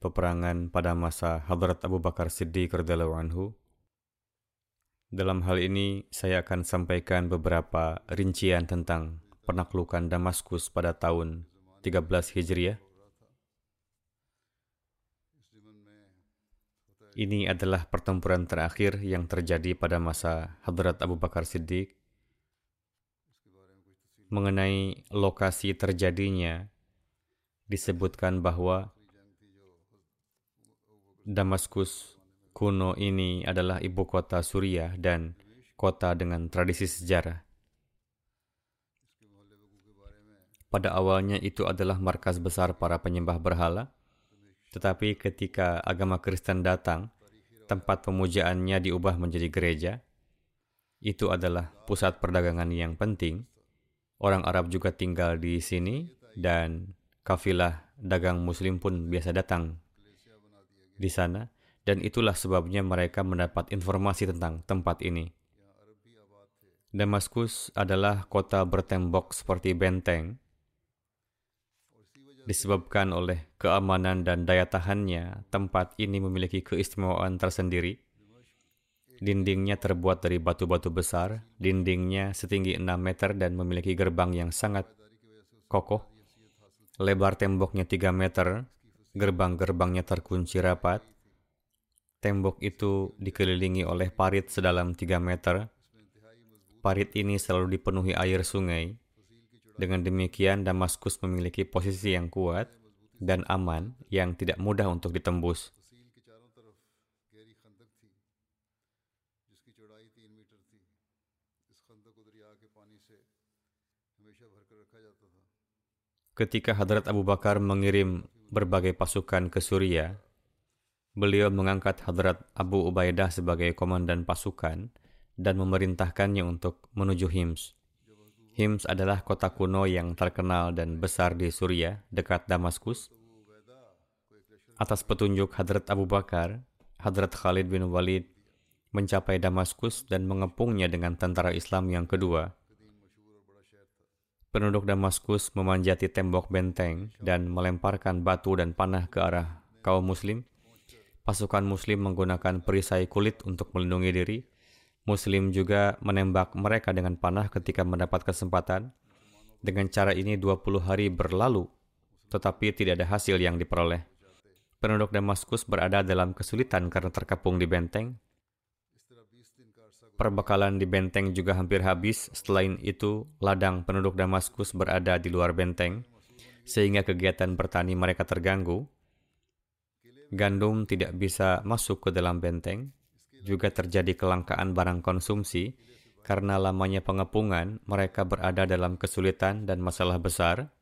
Peperangan pada masa Hadrat Abu Bakar Siddiq radhiyallahu anhu. Dalam hal ini saya akan sampaikan beberapa rincian tentang penaklukan Damaskus pada tahun 13 Hijriah. Ini adalah pertempuran terakhir yang terjadi pada masa Hadrat Abu Bakar Siddiq. Mengenai lokasi terjadinya, disebutkan bahwa Damaskus kuno ini adalah ibu kota Suriah dan kota dengan tradisi sejarah. Pada awalnya itu adalah markas besar para penyembah berhala, tetapi ketika agama Kristen datang, tempat pemujaannya diubah menjadi gereja. Itu adalah pusat perdagangan yang penting. Orang Arab juga tinggal di sini dan kafilah dagang muslim pun biasa datang di sana dan itulah sebabnya mereka mendapat informasi tentang tempat ini. Damaskus adalah kota bertembok seperti benteng disebabkan oleh keamanan dan daya tahannya, tempat ini memiliki keistimewaan tersendiri. Dindingnya terbuat dari batu-batu besar, dindingnya setinggi 6 meter dan memiliki gerbang yang sangat kokoh. Lebar temboknya 3 meter, gerbang-gerbangnya terkunci rapat. Tembok itu dikelilingi oleh parit sedalam 3 meter. Parit ini selalu dipenuhi air sungai, dengan demikian, Damaskus memiliki posisi yang kuat dan aman yang tidak mudah untuk ditembus. Ketika Hadrat Abu Bakar mengirim berbagai pasukan ke Suriah, beliau mengangkat Hadrat Abu Ubaidah sebagai komandan pasukan dan memerintahkannya untuk menuju Hims. Hims adalah kota kuno yang terkenal dan besar di Suriah, dekat Damaskus. Atas petunjuk Hadrat Abu Bakar, Hadrat Khalid bin Walid mencapai Damaskus dan mengepungnya dengan tentara Islam yang kedua. Penduduk Damaskus memanjati tembok benteng dan melemparkan batu dan panah ke arah kaum muslim. Pasukan muslim menggunakan perisai kulit untuk melindungi diri, Muslim juga menembak mereka dengan panah ketika mendapat kesempatan. Dengan cara ini 20 hari berlalu, tetapi tidak ada hasil yang diperoleh. Penduduk Damaskus berada dalam kesulitan karena terkepung di benteng. Perbekalan di benteng juga hampir habis. Selain itu, ladang penduduk Damaskus berada di luar benteng, sehingga kegiatan bertani mereka terganggu. Gandum tidak bisa masuk ke dalam benteng, juga terjadi kelangkaan barang konsumsi karena lamanya pengepungan, mereka berada dalam kesulitan dan masalah besar.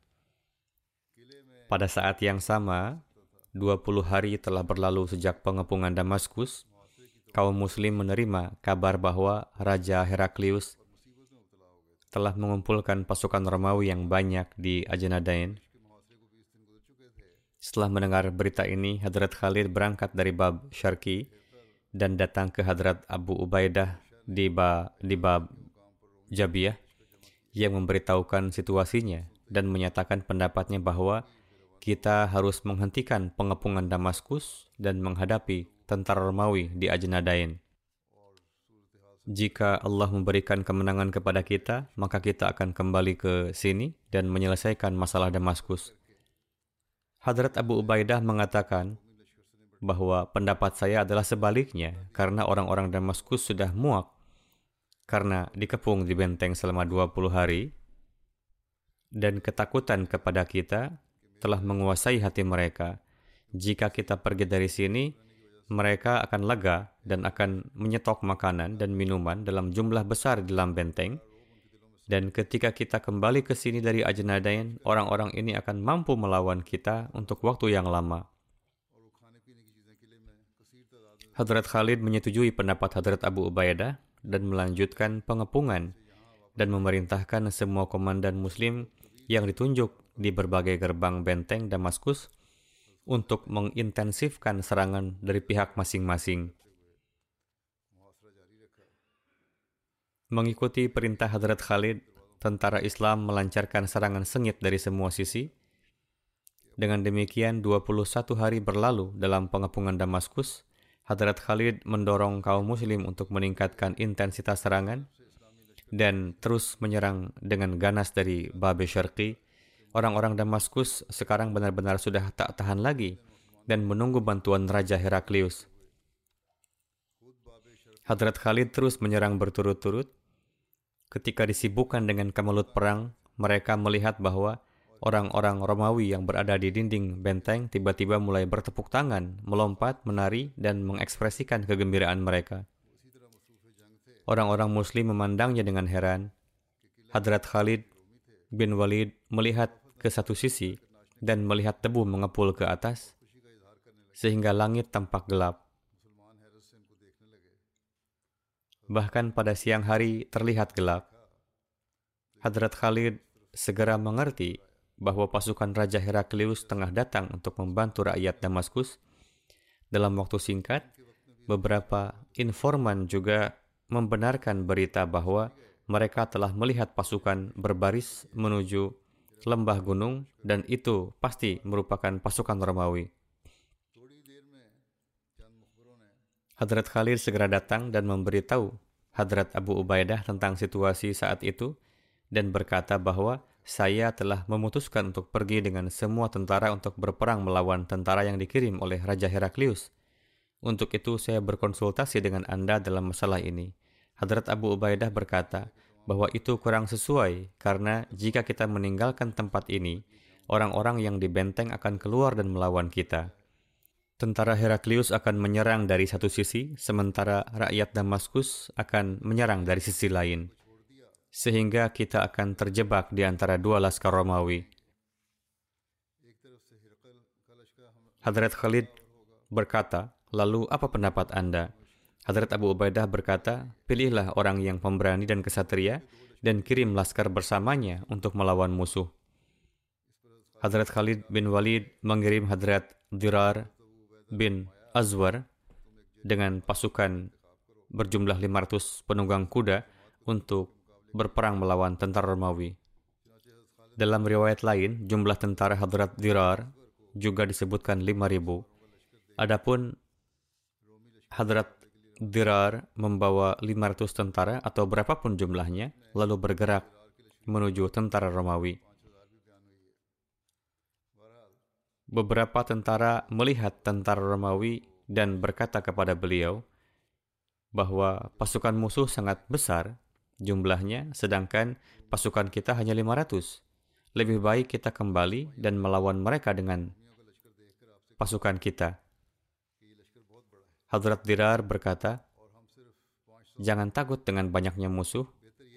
Pada saat yang sama, 20 hari telah berlalu sejak pengepungan Damaskus, kaum muslim menerima kabar bahwa Raja Heraklius telah mengumpulkan pasukan Romawi yang banyak di Ajenadain. Setelah mendengar berita ini, Hadrat Khalid berangkat dari Bab Syarki dan datang ke Hadrat Abu Ubaidah di, ba, di Bab Jabiyah. Yang memberitahukan situasinya dan menyatakan pendapatnya bahwa kita harus menghentikan pengepungan Damaskus dan menghadapi tentara Romawi di Ajnadain. Jika Allah memberikan kemenangan kepada kita, maka kita akan kembali ke sini dan menyelesaikan masalah Damaskus. Hadrat Abu Ubaidah mengatakan bahwa pendapat saya adalah sebaliknya karena orang-orang Damaskus sudah muak karena dikepung di benteng selama 20 hari dan ketakutan kepada kita telah menguasai hati mereka. Jika kita pergi dari sini, mereka akan lega dan akan menyetok makanan dan minuman dalam jumlah besar di dalam benteng. Dan ketika kita kembali ke sini dari Ajnadain, orang-orang ini akan mampu melawan kita untuk waktu yang lama. Hadrat Khalid menyetujui pendapat Hadrat Abu Ubaidah dan melanjutkan pengepungan dan memerintahkan semua komandan muslim yang ditunjuk di berbagai gerbang benteng Damaskus untuk mengintensifkan serangan dari pihak masing-masing. Mengikuti perintah Hadrat Khalid, tentara Islam melancarkan serangan sengit dari semua sisi. Dengan demikian, 21 hari berlalu dalam pengepungan Damaskus, Hadrat Khalid mendorong kaum muslim untuk meningkatkan intensitas serangan dan terus menyerang dengan ganas dari Babe Syarqi. Orang-orang Damaskus sekarang benar-benar sudah tak tahan lagi dan menunggu bantuan Raja Heraklius. Hadrat Khalid terus menyerang berturut-turut. Ketika disibukkan dengan kemelut perang, mereka melihat bahwa orang-orang Romawi yang berada di dinding benteng tiba-tiba mulai bertepuk tangan, melompat, menari, dan mengekspresikan kegembiraan mereka. Orang-orang Muslim memandangnya dengan heran. Hadrat Khalid bin Walid melihat ke satu sisi dan melihat debu mengepul ke atas, sehingga langit tampak gelap. Bahkan pada siang hari terlihat gelap. Hadrat Khalid segera mengerti bahwa pasukan Raja Heraklius tengah datang untuk membantu rakyat Damaskus. Dalam waktu singkat, beberapa informan juga membenarkan berita bahwa mereka telah melihat pasukan berbaris menuju lembah gunung dan itu pasti merupakan pasukan Romawi. Hadrat Khalid segera datang dan memberitahu Hadrat Abu Ubaidah tentang situasi saat itu dan berkata bahwa saya telah memutuskan untuk pergi dengan semua tentara untuk berperang melawan tentara yang dikirim oleh Raja Heraklius. Untuk itu saya berkonsultasi dengan Anda dalam masalah ini. Hadrat Abu Ubaidah berkata bahwa itu kurang sesuai karena jika kita meninggalkan tempat ini, orang-orang yang di benteng akan keluar dan melawan kita. Tentara Heraklius akan menyerang dari satu sisi, sementara rakyat Damaskus akan menyerang dari sisi lain. Sehingga kita akan terjebak di antara dua laskar Romawi. Hadrat Khalid berkata, lalu apa pendapat Anda? Hadrat Abu Ubaidah berkata, pilihlah orang yang pemberani dan kesatria, dan kirim laskar bersamanya untuk melawan musuh. Hadrat Khalid bin Walid mengirim Hadrat Dirar bin Azwar dengan pasukan berjumlah 500 penunggang kuda untuk berperang melawan tentara Romawi. Dalam riwayat lain, jumlah tentara Hadrat Dirar juga disebutkan 5.000. Adapun Hadrat Dirar membawa 500 tentara atau berapapun jumlahnya, lalu bergerak menuju tentara Romawi. Beberapa tentara melihat tentara Romawi dan berkata kepada beliau bahwa pasukan musuh sangat besar jumlahnya, sedangkan pasukan kita hanya 500. Lebih baik kita kembali dan melawan mereka dengan pasukan kita. Hadrat Dirar berkata, Jangan takut dengan banyaknya musuh.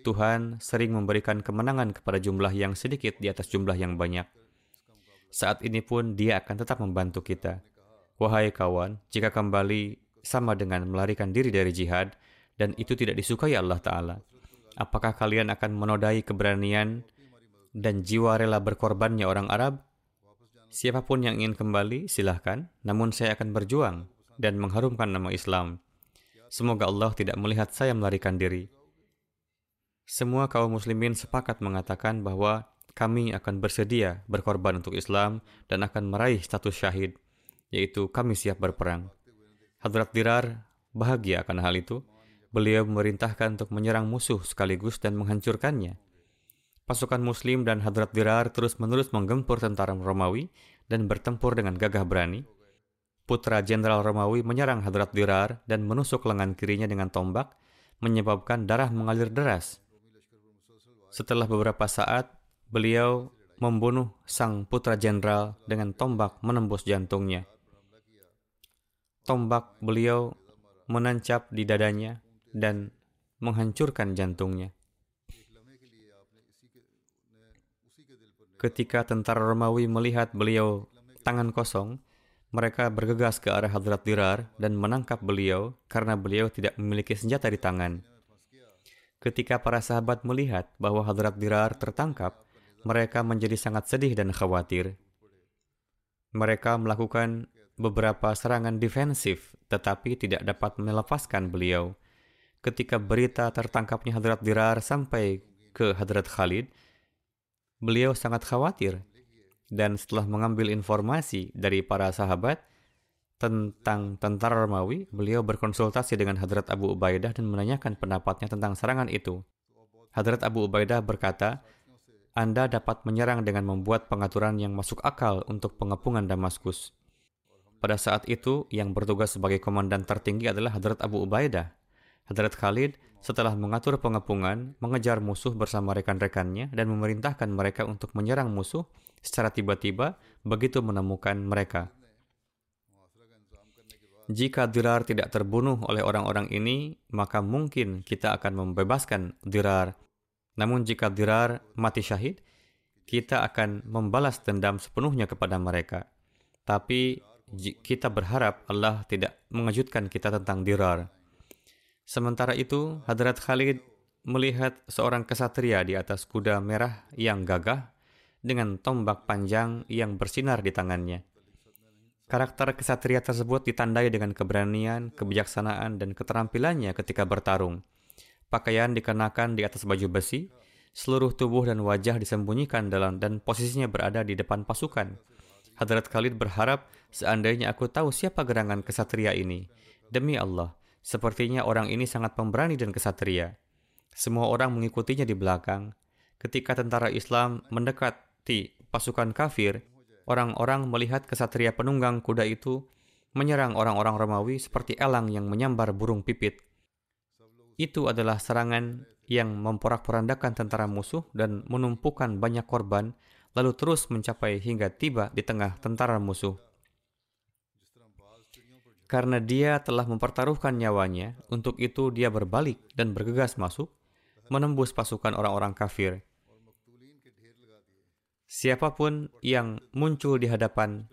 Tuhan sering memberikan kemenangan kepada jumlah yang sedikit di atas jumlah yang banyak. Saat ini pun dia akan tetap membantu kita. Wahai kawan, jika kembali sama dengan melarikan diri dari jihad, dan itu tidak disukai Allah Ta'ala, apakah kalian akan menodai keberanian dan jiwa rela berkorbannya orang Arab? Siapa pun yang ingin kembali, silahkan. Namun saya akan berjuang dan mengharumkan nama Islam. Semoga Allah tidak melihat saya melarikan diri. Semua kaum muslimin sepakat mengatakan bahwa kami akan bersedia berkorban untuk Islam dan akan meraih status syahid, yaitu kami siap berperang. Hadrat Dirar bahagia akan hal itu. Beliau memerintahkan untuk menyerang musuh sekaligus dan menghancurkannya. Pasukan Muslim dan Hadrat Dirar terus-menerus menggempur tentara Romawi dan bertempur dengan gagah berani. Putra Jenderal Romawi menyerang Hadrat Dirar dan menusuk lengan kirinya dengan tombak, menyebabkan darah mengalir deras. Setelah beberapa saat, beliau membunuh sang putra jenderal dengan tombak menembus jantungnya. Tombak beliau menancap di dadanya dan menghancurkan jantungnya. Ketika tentara Romawi melihat beliau tangan kosong, mereka bergegas ke arah Hadrat Dirar dan menangkap beliau karena beliau tidak memiliki senjata di tangan. Ketika para sahabat melihat bahwa Hadrat Dirar tertangkap, mereka menjadi sangat sedih dan khawatir. Mereka melakukan beberapa serangan defensif, tetapi tidak dapat melepaskan beliau. Ketika berita tertangkapnya Hadrat Dirar sampai ke Hadrat Khalid, Beliau sangat khawatir dan setelah mengambil informasi dari para sahabat tentang tentara Romawi, beliau berkonsultasi dengan Hadrat Abu Ubaidah dan menanyakan pendapatnya tentang serangan itu. Hadrat Abu Ubaidah berkata, Anda dapat menyerang dengan membuat pengaturan yang masuk akal untuk pengepungan Damaskus. Pada saat itu, yang bertugas sebagai komandan tertinggi adalah Hadrat Abu Ubaidah. Hadrat Khalid setelah mengatur pengepungan, mengejar musuh bersama rekan-rekannya dan memerintahkan mereka untuk menyerang musuh secara tiba-tiba begitu menemukan mereka. Jika Dirar tidak terbunuh oleh orang-orang ini, maka mungkin kita akan membebaskan Dirar. Namun jika Dirar mati syahid, kita akan membalas dendam sepenuhnya kepada mereka. Tapi kita berharap Allah tidak mengejutkan kita tentang Dirar. Sementara itu, Hadrat Khalid melihat seorang kesatria di atas kuda merah yang gagah dengan tombak panjang yang bersinar di tangannya. Karakter kesatria tersebut ditandai dengan keberanian, kebijaksanaan, dan keterampilannya ketika bertarung. Pakaian dikenakan di atas baju besi, seluruh tubuh dan wajah disembunyikan dalam dan posisinya berada di depan pasukan. Hadrat Khalid berharap seandainya aku tahu siapa gerangan kesatria ini. Demi Allah, Sepertinya orang ini sangat pemberani dan kesatria. Semua orang mengikutinya di belakang. Ketika tentara Islam pasukan kafir, orang-orang melihat kesatria penunggang kuda itu menyerang orang-orang Romawi seperti elang yang menyambar burung pipit. Itu adalah serangan yang memporak-porandakan tentara musuh dan menumpukan banyak korban, lalu terus mencapai hingga tiba di tengah tentara musuh karena dia telah mempertaruhkan nyawanya, untuk itu dia berbalik dan bergegas masuk, menembus pasukan orang-orang kafir. Siapa pun yang muncul di hadapan,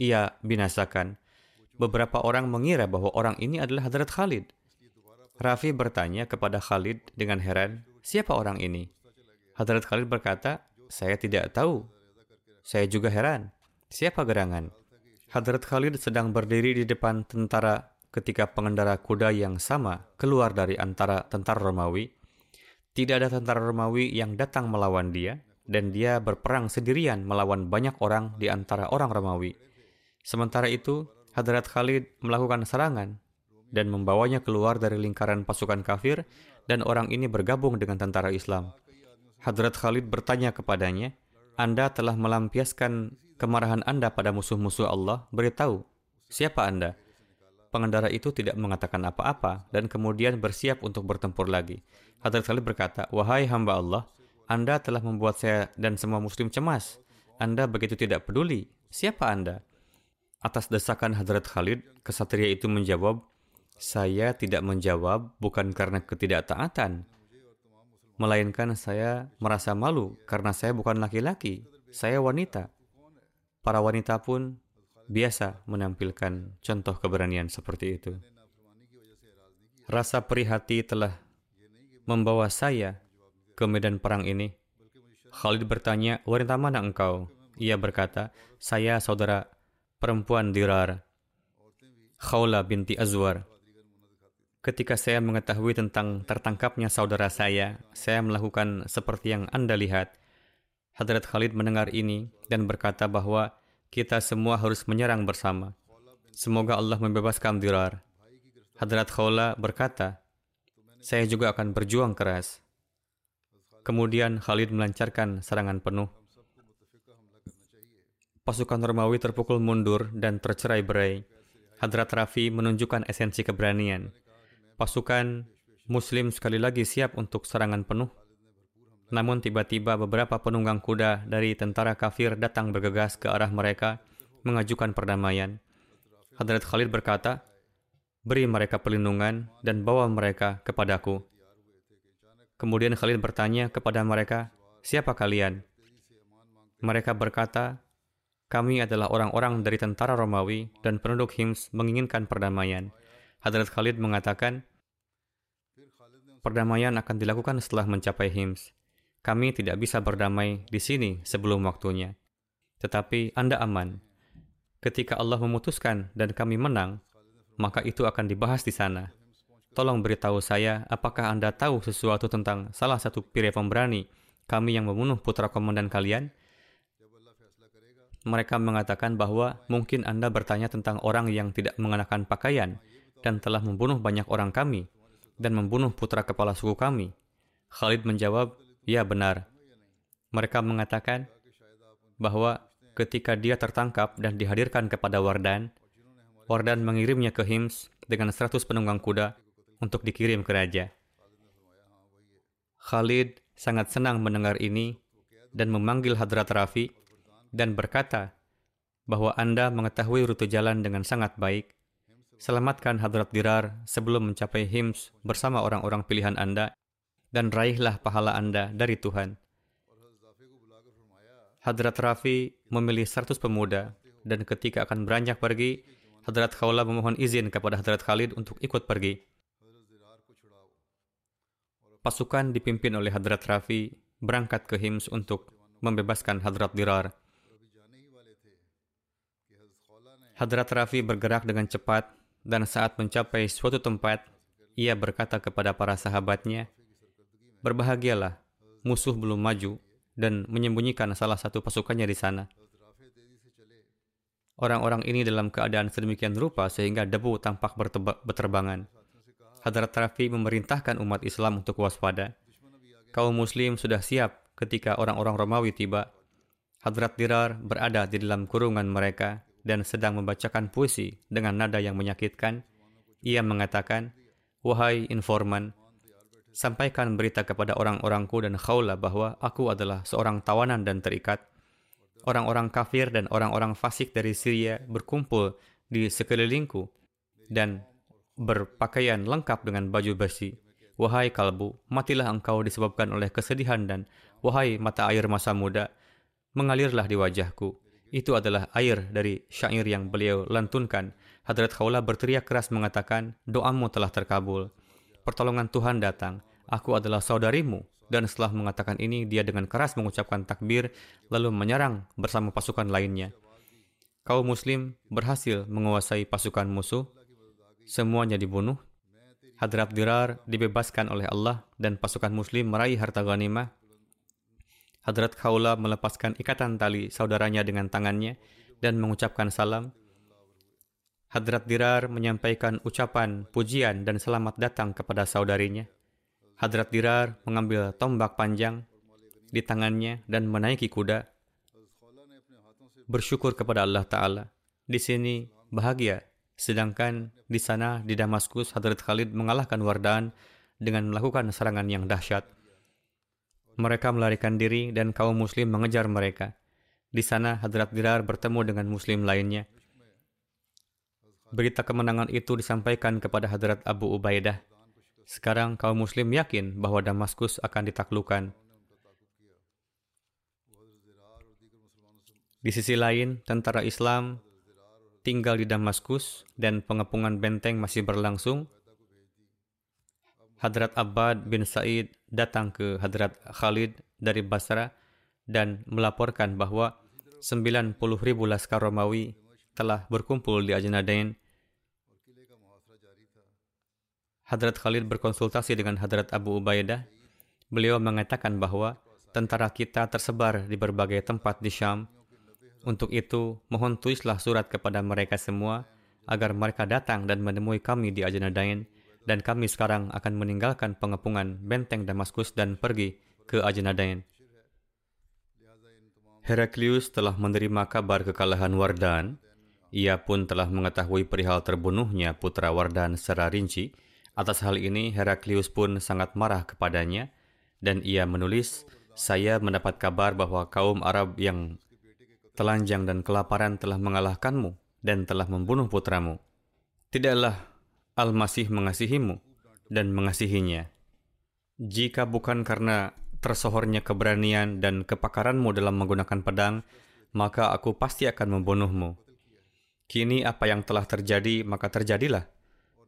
ia binasakan. Beberapa orang mengira bahwa orang ini adalah Hadrat Khalid. Rafi bertanya kepada Khalid dengan heran, siapa orang ini? Hadrat Khalid berkata, saya tidak tahu. Saya juga heran. Siapa gerangan? Hadrat Khalid sedang berdiri di depan tentara ketika pengendara kuda yang sama keluar dari antara tentara Romawi. Tidak ada tentara Romawi yang datang melawan dia, dan dia berperang sendirian melawan banyak orang di antara orang Romawi. Sementara itu, Hadrat Khalid melakukan serangan dan membawanya keluar dari lingkaran pasukan kafir dan orang ini bergabung dengan tentara Islam. Hadrat Khalid bertanya kepadanya, Anda telah melampiaskan kemarahan Anda pada musuh-musuh Allah, beritahu, siapa Anda? Pengendara itu tidak mengatakan apa-apa dan kemudian bersiap untuk bertempur lagi. Hadrat Khalid berkata, Wahai hamba Allah, Anda telah membuat saya dan semua muslim cemas. Anda begitu tidak peduli. Siapa Anda? Atas desakan Hadrat Khalid, kesatria itu menjawab, saya tidak menjawab bukan karena ketidaktaatan, melainkan saya merasa malu karena saya bukan laki-laki, saya wanita. Para wanita pun biasa menampilkan contoh keberanian seperti itu. Rasa prihati telah membawa saya ke medan perang ini. Khalid bertanya, wanita mana engkau? Ia berkata, saya saudara perempuan Dirar, Khawla binti Azwar. Ketika saya mengetahui tentang tertangkapnya saudara saya, saya melakukan seperti yang Anda lihat. Hadrat Khalid mendengar ini dan berkata bahwa kita semua harus menyerang bersama. Semoga Allah membebaskan Dirar. Hadrat Khawla berkata, saya juga akan berjuang keras. Kemudian Khalid melancarkan serangan penuh. Pasukan Romawi terpukul mundur dan tercerai-berai. Hadrat Rafi menunjukkan esensi keberanian. Pasukan Muslim sekali lagi siap untuk serangan penuh. Namun tiba-tiba beberapa penunggang kuda dari tentara kafir datang bergegas ke arah mereka mengajukan perdamaian. Hadrat Khalid berkata, beri mereka perlindungan dan bawa mereka kepadaku. Kemudian Khalid bertanya kepada mereka, siapa kalian? Mereka berkata, kami adalah orang-orang dari tentara Romawi dan penduduk Hims menginginkan perdamaian. Hadrat Khalid mengatakan, perdamaian akan dilakukan setelah mencapai Hims. Kami tidak bisa berdamai di sini sebelum waktunya. Tetapi Anda aman. Ketika Allah memutuskan dan kami menang, maka itu akan dibahas di sana. Tolong beritahu saya, apakah Anda tahu sesuatu tentang salah satu pire pemberani, kami yang membunuh putra komandan kalian? Mereka mengatakan bahwa mungkin Anda bertanya tentang orang yang tidak mengenakan pakaian dan telah membunuh banyak orang kami dan membunuh putra kepala suku kami. Khalid menjawab, ya benar. Mereka mengatakan bahwa ketika dia tertangkap dan dihadirkan kepada Wardan, Wardan mengirimnya ke Hims dengan 100 penunggang kuda untuk dikirim ke raja. Khalid sangat senang mendengar ini dan memanggil Hadrat Rafi dan berkata bahwa Anda mengetahui rute jalan dengan sangat baik. Selamatkan Hadrat Dirar sebelum mencapai Hims bersama orang-orang pilihan Anda dan raihlah pahala Anda dari Tuhan. Hadrat Rafi memilih 100 pemuda dan ketika akan beranjak pergi, Hadrat Khawla memohon izin kepada Hadrat Khalid untuk ikut pergi. Pasukan dipimpin oleh Hadrat Rafi berangkat ke Hims untuk membebaskan Hadrat Dirar. Hadrat Rafi bergerak dengan cepat dan saat mencapai suatu tempat, ia berkata kepada para sahabatnya, Berbahagialah, musuh belum maju dan menyembunyikan salah satu pasukannya di sana. Orang-orang ini dalam keadaan sedemikian rupa sehingga debu tampak berterbangan. Hadrat Rafi memerintahkan umat Islam untuk waspada. Kaum muslim sudah siap ketika orang-orang Romawi tiba. Hadrat Dirar berada di dalam kurungan mereka dan sedang membacakan puisi dengan nada yang menyakitkan. Ia mengatakan, Wahai informan, sampaikan berita kepada orang-orangku dan khawla bahwa aku adalah seorang tawanan dan terikat. Orang-orang kafir dan orang-orang fasik dari Syria berkumpul di sekelilingku dan berpakaian lengkap dengan baju besi. Wahai kalbu, matilah engkau disebabkan oleh kesedihan dan wahai mata air masa muda, mengalirlah di wajahku. Itu adalah air dari syair yang beliau lantunkan. Hadrat Khawla berteriak keras mengatakan, doamu telah terkabul. Pertolongan Tuhan datang. Aku adalah saudarimu. Dan setelah mengatakan ini, dia dengan keras mengucapkan takbir, lalu menyerang bersama pasukan lainnya. Kaum muslim berhasil menguasai pasukan musuh Semuanya dibunuh. Hadrat Dirar dibebaskan oleh Allah dan pasukan muslim meraih harta ghanimah. Hadrat Khawla melepaskan ikatan tali saudaranya dengan tangannya dan mengucapkan salam. Hadrat Dirar menyampaikan ucapan pujian dan selamat datang kepada saudarinya. Hadrat Dirar mengambil tombak panjang di tangannya dan menaiki kuda. Bersyukur kepada Allah Ta'ala. Di sini bahagia Sedangkan di sana di Damaskus Hadrat Khalid mengalahkan Wardan dengan melakukan serangan yang dahsyat. Mereka melarikan diri dan kaum muslim mengejar mereka. Di sana Hadrat Dirar bertemu dengan muslim lainnya. Berita kemenangan itu disampaikan kepada Hadrat Abu Ubaidah. Sekarang kaum muslim yakin bahwa Damaskus akan ditaklukkan. Di sisi lain, tentara Islam tinggal di Damaskus dan pengepungan benteng masih berlangsung, Hadrat Abbad bin Said datang ke Hadrat Khalid dari Basra dan melaporkan bahwa 90 ribu laskar Romawi telah berkumpul di Ajnadain. Hadrat Khalid berkonsultasi dengan Hadrat Abu Ubaidah. Beliau mengatakan bahwa tentara kita tersebar di berbagai tempat di Syam. Untuk itu, mohon tulislah surat kepada mereka semua agar mereka datang dan menemui kami di Ajnadain dan kami sekarang akan meninggalkan pengepungan benteng Damaskus dan pergi ke Ajnadain. Heraklius telah menerima kabar kekalahan Wardan. Ia pun telah mengetahui perihal terbunuhnya putra Wardan secara rinci. Atas hal ini, Heraklius pun sangat marah kepadanya dan ia menulis, Saya mendapat kabar bahwa kaum Arab yang telanjang dan kelaparan telah mengalahkanmu dan telah membunuh putramu. Tidaklah Al-Masih mengasihimu dan mengasihinya. Jika bukan karena tersohornya keberanian dan kepakaranmu dalam menggunakan pedang, maka aku pasti akan membunuhmu. Kini apa yang telah terjadi, maka terjadilah.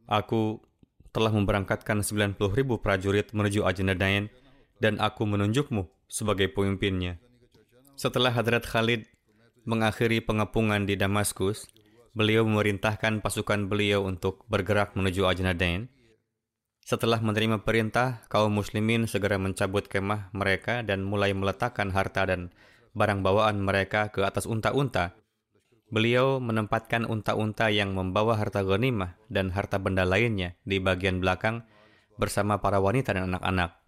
Aku telah memberangkatkan 90 ribu prajurit menuju Ajnadain dan aku menunjukmu sebagai pemimpinnya. Setelah Hadrat Khalid mengakhiri pengepungan di Damaskus, beliau memerintahkan pasukan beliau untuk bergerak menuju Ajnadain. Setelah menerima perintah, kaum muslimin segera mencabut kemah mereka dan mulai meletakkan harta dan barang bawaan mereka ke atas unta-unta. Beliau menempatkan unta-unta yang membawa harta ghanimah dan harta benda lainnya di bagian belakang bersama para wanita dan anak-anak.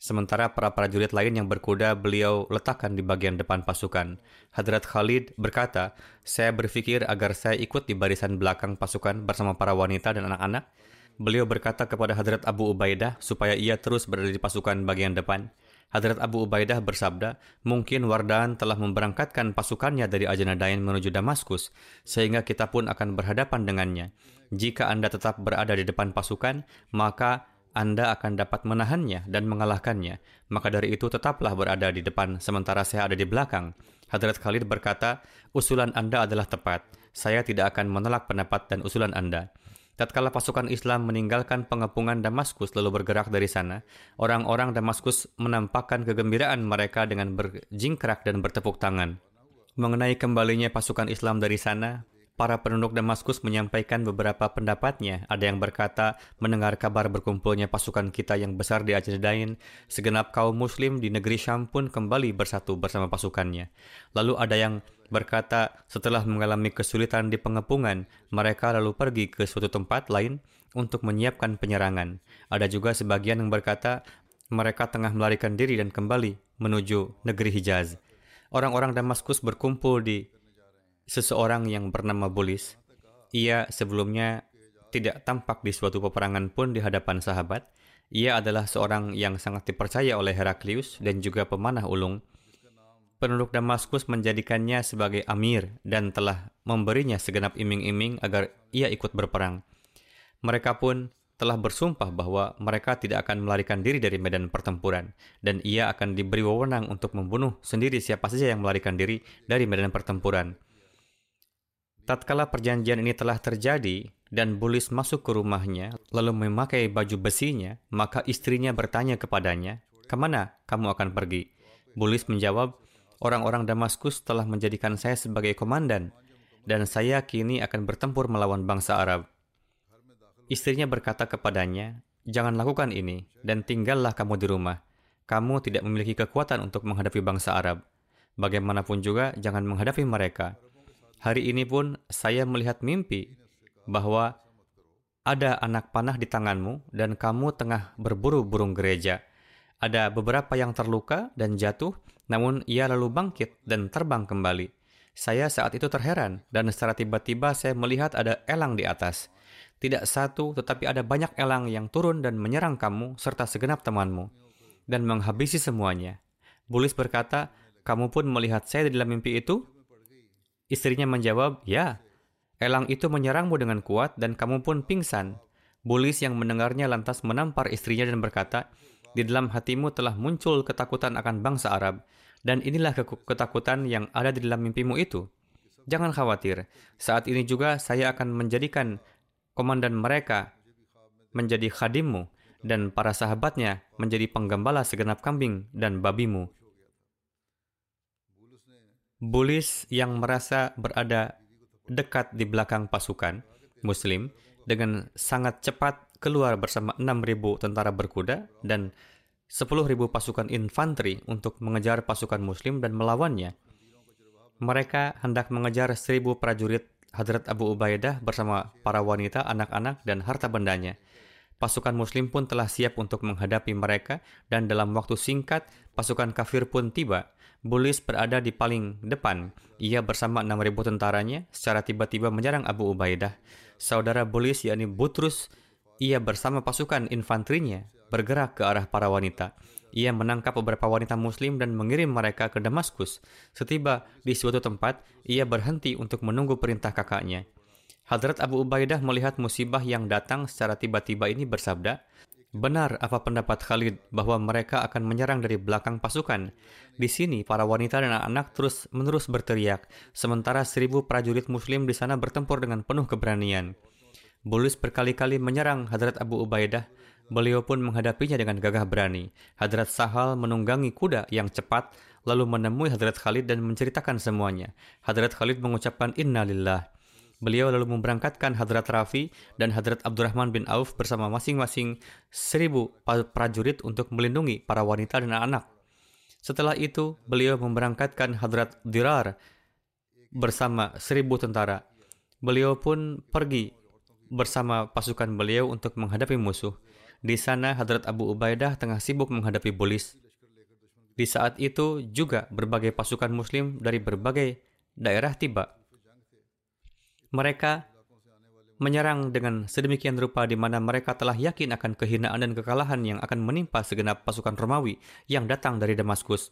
Sementara para prajurit lain yang berkuda beliau letakkan di bagian depan pasukan. Hadrat Khalid berkata, saya berpikir agar saya ikut di barisan belakang pasukan bersama para wanita dan anak-anak. Beliau berkata kepada Hadrat Abu Ubaidah supaya ia terus berada di pasukan bagian depan. Hadrat Abu Ubaidah bersabda, mungkin Wardan telah memberangkatkan pasukannya dari Ajnadain menuju Damaskus, sehingga kita pun akan berhadapan dengannya. Jika Anda tetap berada di depan pasukan, maka anda akan dapat menahannya dan mengalahkannya. Maka dari itu tetaplah berada di depan sementara saya ada di belakang. Hadrat Khalid berkata, usulan Anda adalah tepat. Saya tidak akan menolak pendapat dan usulan Anda. Tatkala pasukan Islam meninggalkan pengepungan Damaskus lalu bergerak dari sana, orang-orang Damaskus menampakkan kegembiraan mereka dengan berjingkrak dan bertepuk tangan. Mengenai kembalinya pasukan Islam dari sana, para penduduk Damaskus menyampaikan beberapa pendapatnya. Ada yang berkata, mendengar kabar berkumpulnya pasukan kita yang besar di Ajdain, segenap kaum muslim di negeri Syam pun kembali bersatu bersama pasukannya. Lalu ada yang berkata, setelah mengalami kesulitan di pengepungan, mereka lalu pergi ke suatu tempat lain untuk menyiapkan penyerangan. Ada juga sebagian yang berkata, mereka tengah melarikan diri dan kembali menuju negeri Hijaz. Orang-orang Damaskus berkumpul di seseorang yang bernama Bulis. Ia sebelumnya tidak tampak di suatu peperangan pun di hadapan sahabat. Ia adalah seorang yang sangat dipercaya oleh Heraklius dan juga pemanah ulung. Penduduk Damaskus menjadikannya sebagai amir dan telah memberinya segenap iming-iming agar ia ikut berperang. Mereka pun telah bersumpah bahwa mereka tidak akan melarikan diri dari medan pertempuran dan ia akan diberi wewenang untuk membunuh sendiri siapa saja yang melarikan diri dari medan pertempuran. Tatkala perjanjian ini telah terjadi dan Bulis masuk ke rumahnya lalu memakai baju besinya, maka istrinya bertanya kepadanya, "Ke mana kamu akan pergi?" Bulis menjawab, "Orang-orang Damaskus telah menjadikan saya sebagai komandan, dan saya kini akan bertempur melawan bangsa Arab." Istrinya berkata kepadanya, "Jangan lakukan ini, dan tinggallah kamu di rumah. Kamu tidak memiliki kekuatan untuk menghadapi bangsa Arab. Bagaimanapun juga, jangan menghadapi mereka." Hari ini pun saya melihat mimpi bahwa ada anak panah di tanganmu dan kamu tengah berburu burung gereja. Ada beberapa yang terluka dan jatuh, namun ia lalu bangkit dan terbang kembali. Saya saat itu terheran dan secara tiba-tiba saya melihat ada elang di atas. Tidak satu, tetapi ada banyak elang yang turun dan menyerang kamu serta segenap temanmu dan menghabisi semuanya. Bulis berkata, kamu pun melihat saya di dalam mimpi itu? Istrinya menjawab, ya. Elang itu menyerangmu dengan kuat dan kamu pun pingsan. Bulis yang mendengarnya lantas menampar istrinya dan berkata, di dalam hatimu telah muncul ketakutan akan bangsa Arab, dan inilah ketakutan yang ada di dalam mimpimu itu. Jangan khawatir, saat ini juga saya akan menjadikan komandan mereka menjadi khadimmu, dan para sahabatnya menjadi penggembala segenap kambing dan babimu. Bulis yang merasa berada dekat di belakang pasukan Muslim dengan sangat cepat keluar bersama 6.000 tentara berkuda dan 10.000 pasukan infanteri untuk mengejar pasukan Muslim dan melawannya. Mereka hendak mengejar 1.000 prajurit Hadrat Abu Ubaidah bersama para wanita, anak-anak, dan harta bendanya. Pasukan Muslim pun telah siap untuk menghadapi mereka, dan dalam waktu singkat, pasukan kafir pun tiba. Bulis berada di paling depan. Ia bersama 6.000 tentaranya secara tiba-tiba menyerang Abu Ubaidah. Saudara Bulis yakni Butrus, ia bersama pasukan infanterinya bergerak ke arah para wanita. Ia menangkap beberapa wanita muslim dan mengirim mereka ke Damaskus. Setiba di suatu tempat, ia berhenti untuk menunggu perintah kakaknya. Hadrat Abu Ubaidah melihat musibah yang datang secara tiba-tiba ini bersabda, Benar apa pendapat Khalid bahwa mereka akan menyerang dari belakang pasukan. Di sini para wanita dan anak-anak terus menerus berteriak, sementara seribu prajurit muslim di sana bertempur dengan penuh keberanian. Bulus berkali-kali menyerang Hadrat Abu Ubaidah. Beliau pun menghadapinya dengan gagah berani. Hadrat Sahal menunggangi kuda yang cepat, lalu menemui Hadrat Khalid dan menceritakan semuanya. Hadrat Khalid mengucapkan innalillah. Beliau lalu memberangkatkan Hadrat Rafi dan Hadrat Abdurrahman bin Auf bersama masing-masing seribu prajurit untuk melindungi para wanita dan anak. Setelah itu, beliau memberangkatkan Hadrat Dirar bersama seribu tentara. Beliau pun pergi bersama pasukan beliau untuk menghadapi musuh. Di sana, Hadrat Abu Ubaidah tengah sibuk menghadapi Bulis. Di saat itu juga berbagai pasukan muslim dari berbagai daerah tiba mereka menyerang dengan sedemikian rupa di mana mereka telah yakin akan kehinaan dan kekalahan yang akan menimpa segenap pasukan Romawi yang datang dari Damaskus.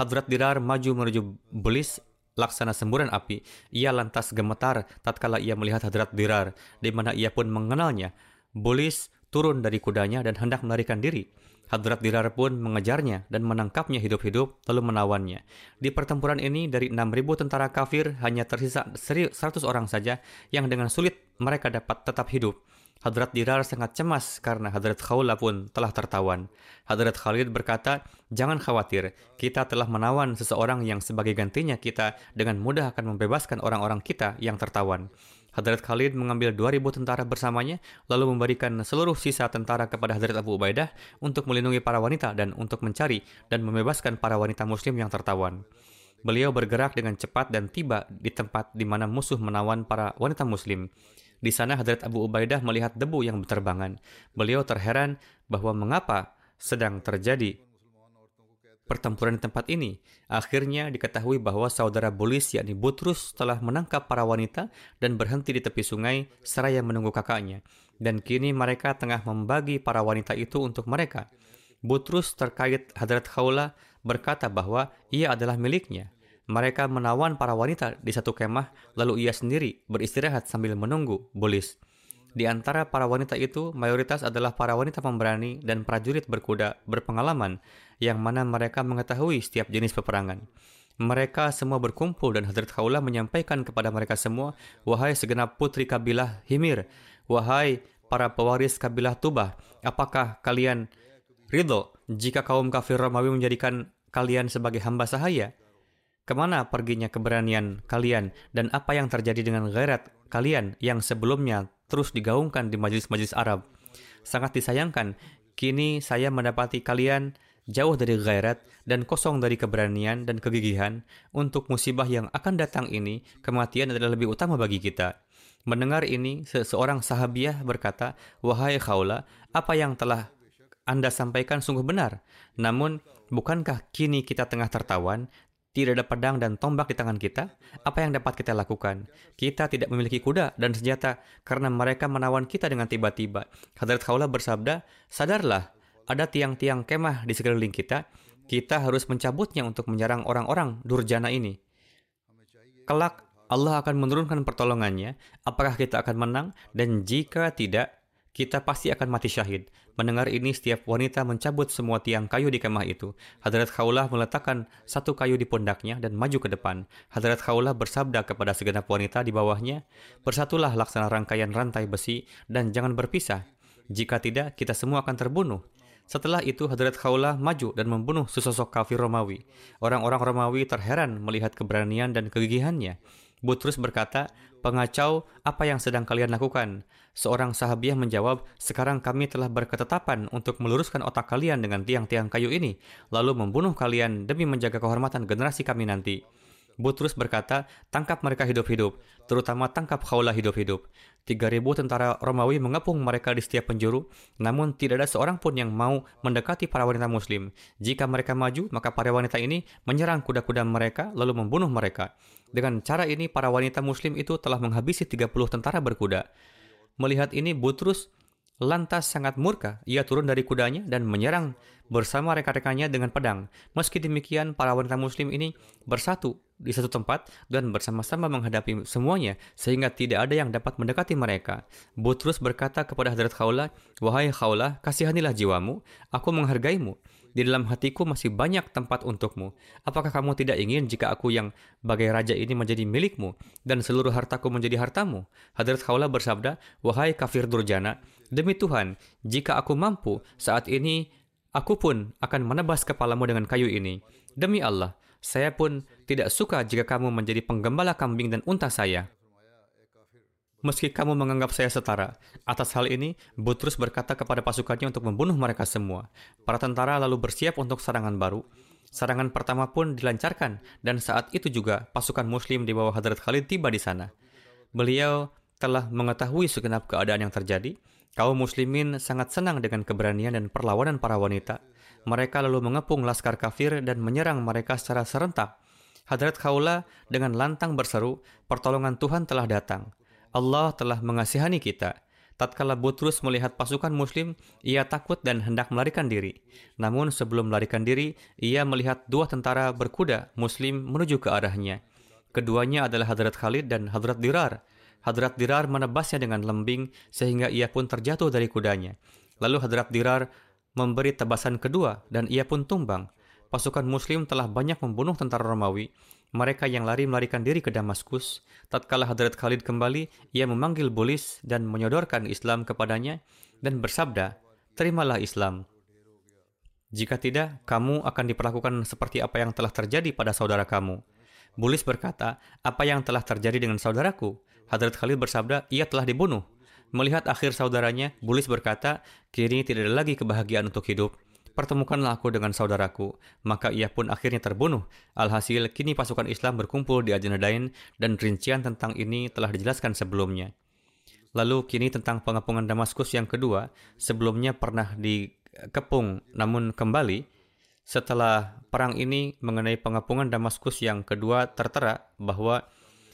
Hadrat Dirar maju menuju Bulis laksana semburan api. Ia lantas gemetar tatkala ia melihat Hadrat Dirar, di mana ia pun mengenalnya. Bulis turun dari kudanya dan hendak melarikan diri. Hadrat Dirar pun mengejarnya dan menangkapnya hidup-hidup lalu menawannya. Di pertempuran ini dari 6.000 tentara kafir hanya tersisa 100 orang saja yang dengan sulit mereka dapat tetap hidup. Hadrat Dirar sangat cemas karena Hadrat Khawla pun telah tertawan. Hadrat Khalid berkata, jangan khawatir, kita telah menawan seseorang yang sebagai gantinya kita dengan mudah akan membebaskan orang-orang kita yang tertawan. Hadrat Khalid mengambil 2000 tentara bersamanya, lalu memberikan seluruh sisa tentara kepada Hadrat Abu Ubaidah untuk melindungi para wanita dan untuk mencari dan membebaskan para wanita muslim yang tertawan. Beliau bergerak dengan cepat dan tiba di tempat di mana musuh menawan para wanita muslim. Di sana Hadrat Abu Ubaidah melihat debu yang berterbangan. Beliau terheran bahwa mengapa sedang terjadi pertempuran di tempat ini. Akhirnya diketahui bahwa saudara Bulis yakni Butrus telah menangkap para wanita dan berhenti di tepi sungai seraya menunggu kakaknya. Dan kini mereka tengah membagi para wanita itu untuk mereka. Butrus terkait Hadrat Khawla berkata bahwa ia adalah miliknya. Mereka menawan para wanita di satu kemah, lalu ia sendiri beristirahat sambil menunggu Bulis. Di antara para wanita itu, mayoritas adalah para wanita pemberani dan prajurit berkuda berpengalaman, yang mana mereka mengetahui setiap jenis peperangan. Mereka semua berkumpul dan Hadrat Khawla menyampaikan kepada mereka semua, Wahai segenap putri kabilah Himir, wahai para pewaris kabilah Tubah, apakah kalian ridho jika kaum kafir Romawi menjadikan kalian sebagai hamba sahaya? Ke mana perginya keberanian kalian dan apa yang terjadi dengan gairat kalian yang sebelumnya terus digaungkan di majelis-majelis Arab. Sangat disayangkan, kini saya mendapati kalian jauh dari gairat dan kosong dari keberanian dan kegigihan untuk musibah yang akan datang ini, kematian adalah lebih utama bagi kita. Mendengar ini, seseorang sahabiah berkata, Wahai Khawla, apa yang telah anda sampaikan sungguh benar. Namun, bukankah kini kita tengah tertawan tidak ada pedang dan tombak di tangan kita, apa yang dapat kita lakukan? Kita tidak memiliki kuda dan senjata karena mereka menawan kita dengan tiba-tiba. Hadrat Khawla bersabda, sadarlah, ada tiang-tiang kemah di sekeliling kita, kita harus mencabutnya untuk menyerang orang-orang durjana ini. Kelak, Allah akan menurunkan pertolongannya, apakah kita akan menang, dan jika tidak, kita pasti akan mati syahid. Mendengar ini, setiap wanita mencabut semua tiang kayu di kemah itu. Hadrat Khawlah meletakkan satu kayu di pundaknya dan maju ke depan. Hadrat Khawlah bersabda kepada segenap wanita di bawahnya, Bersatulah laksana rangkaian rantai besi dan jangan berpisah. Jika tidak, kita semua akan terbunuh. Setelah itu Hadrat Khawlah maju dan membunuh sesosok kafir Romawi. Orang-orang Romawi terheran melihat keberanian dan kegigihannya. Butrus berkata, pengacau, apa yang sedang kalian lakukan? Seorang sahabiah menjawab, sekarang kami telah berketetapan untuk meluruskan otak kalian dengan tiang-tiang kayu ini, lalu membunuh kalian demi menjaga kehormatan generasi kami nanti. Butrus berkata, tangkap mereka hidup-hidup, terutama tangkap Khawlah hidup-hidup. 3.000 tentara Romawi mengepung mereka di setiap penjuru, namun tidak ada seorang pun yang mau mendekati para wanita muslim. Jika mereka maju, maka para wanita ini menyerang kuda-kuda mereka lalu membunuh mereka. Dengan cara ini, para wanita muslim itu telah menghabisi 30 tentara berkuda. Melihat ini, Butrus lantas sangat murka. Ia turun dari kudanya dan menyerang bersama rekan-rekannya dengan pedang. Meski demikian, para wanita muslim ini bersatu di satu tempat dan bersama-sama menghadapi semuanya sehingga tidak ada yang dapat mendekati mereka. Butrus berkata kepada Hadrat Khawlah, Wahai Khawlah, kasihanilah jiwamu, aku menghargaimu. Di dalam hatiku masih banyak tempat untukmu. Apakah kamu tidak ingin jika aku yang bagai raja ini menjadi milikmu dan seluruh hartaku menjadi hartamu? Hadrat Khawlah bersabda, Wahai kafir durjana, demi Tuhan, jika aku mampu, saat ini aku pun akan menebas kepalamu dengan kayu ini. Demi Allah, saya pun tidak suka jika kamu menjadi penggembala kambing dan unta saya. Meski kamu menganggap saya setara, atas hal ini, Butrus berkata kepada pasukannya untuk membunuh mereka semua. Para tentara lalu bersiap untuk serangan baru. Serangan pertama pun dilancarkan, dan saat itu juga pasukan muslim di bawah Hadrat Khalid tiba di sana. Beliau telah mengetahui segenap keadaan yang terjadi. Kaum muslimin sangat senang dengan keberanian dan perlawanan para wanita. Mereka lalu mengepung laskar kafir dan menyerang mereka secara serentak. Hadrat Khawla dengan lantang berseru, pertolongan Tuhan telah datang. Allah telah mengasihani kita. Tatkala Butrus melihat pasukan muslim, ia takut dan hendak melarikan diri. Namun sebelum melarikan diri, ia melihat dua tentara berkuda muslim menuju ke arahnya. Keduanya adalah Hadrat Khalid dan Hadrat Dirar. Hadrat Dirar menebasnya dengan lembing sehingga ia pun terjatuh dari kudanya. Lalu Hadrat Dirar memberi tebasan kedua dan ia pun tumbang. Pasukan muslim telah banyak membunuh tentara Romawi. Mereka yang lari melarikan diri ke Damaskus. Tatkala Hadrat Khalid kembali, ia memanggil Bulis dan menyodorkan Islam kepadanya dan bersabda, Terimalah Islam. Jika tidak, kamu akan diperlakukan seperti apa yang telah terjadi pada saudara kamu. Bulis berkata, apa yang telah terjadi dengan saudaraku? Hadrat Khalid bersabda, ia telah dibunuh. Melihat akhir saudaranya, Bulis berkata, kini tidak ada lagi kebahagiaan untuk hidup. Pertemukanlah aku dengan saudaraku. Maka ia pun akhirnya terbunuh. Alhasil, kini pasukan Islam berkumpul di Ajnadain dan rincian tentang ini telah dijelaskan sebelumnya. Lalu kini tentang pengepungan Damaskus yang kedua, sebelumnya pernah dikepung namun kembali, setelah perang ini mengenai pengepungan Damaskus yang kedua tertera bahwa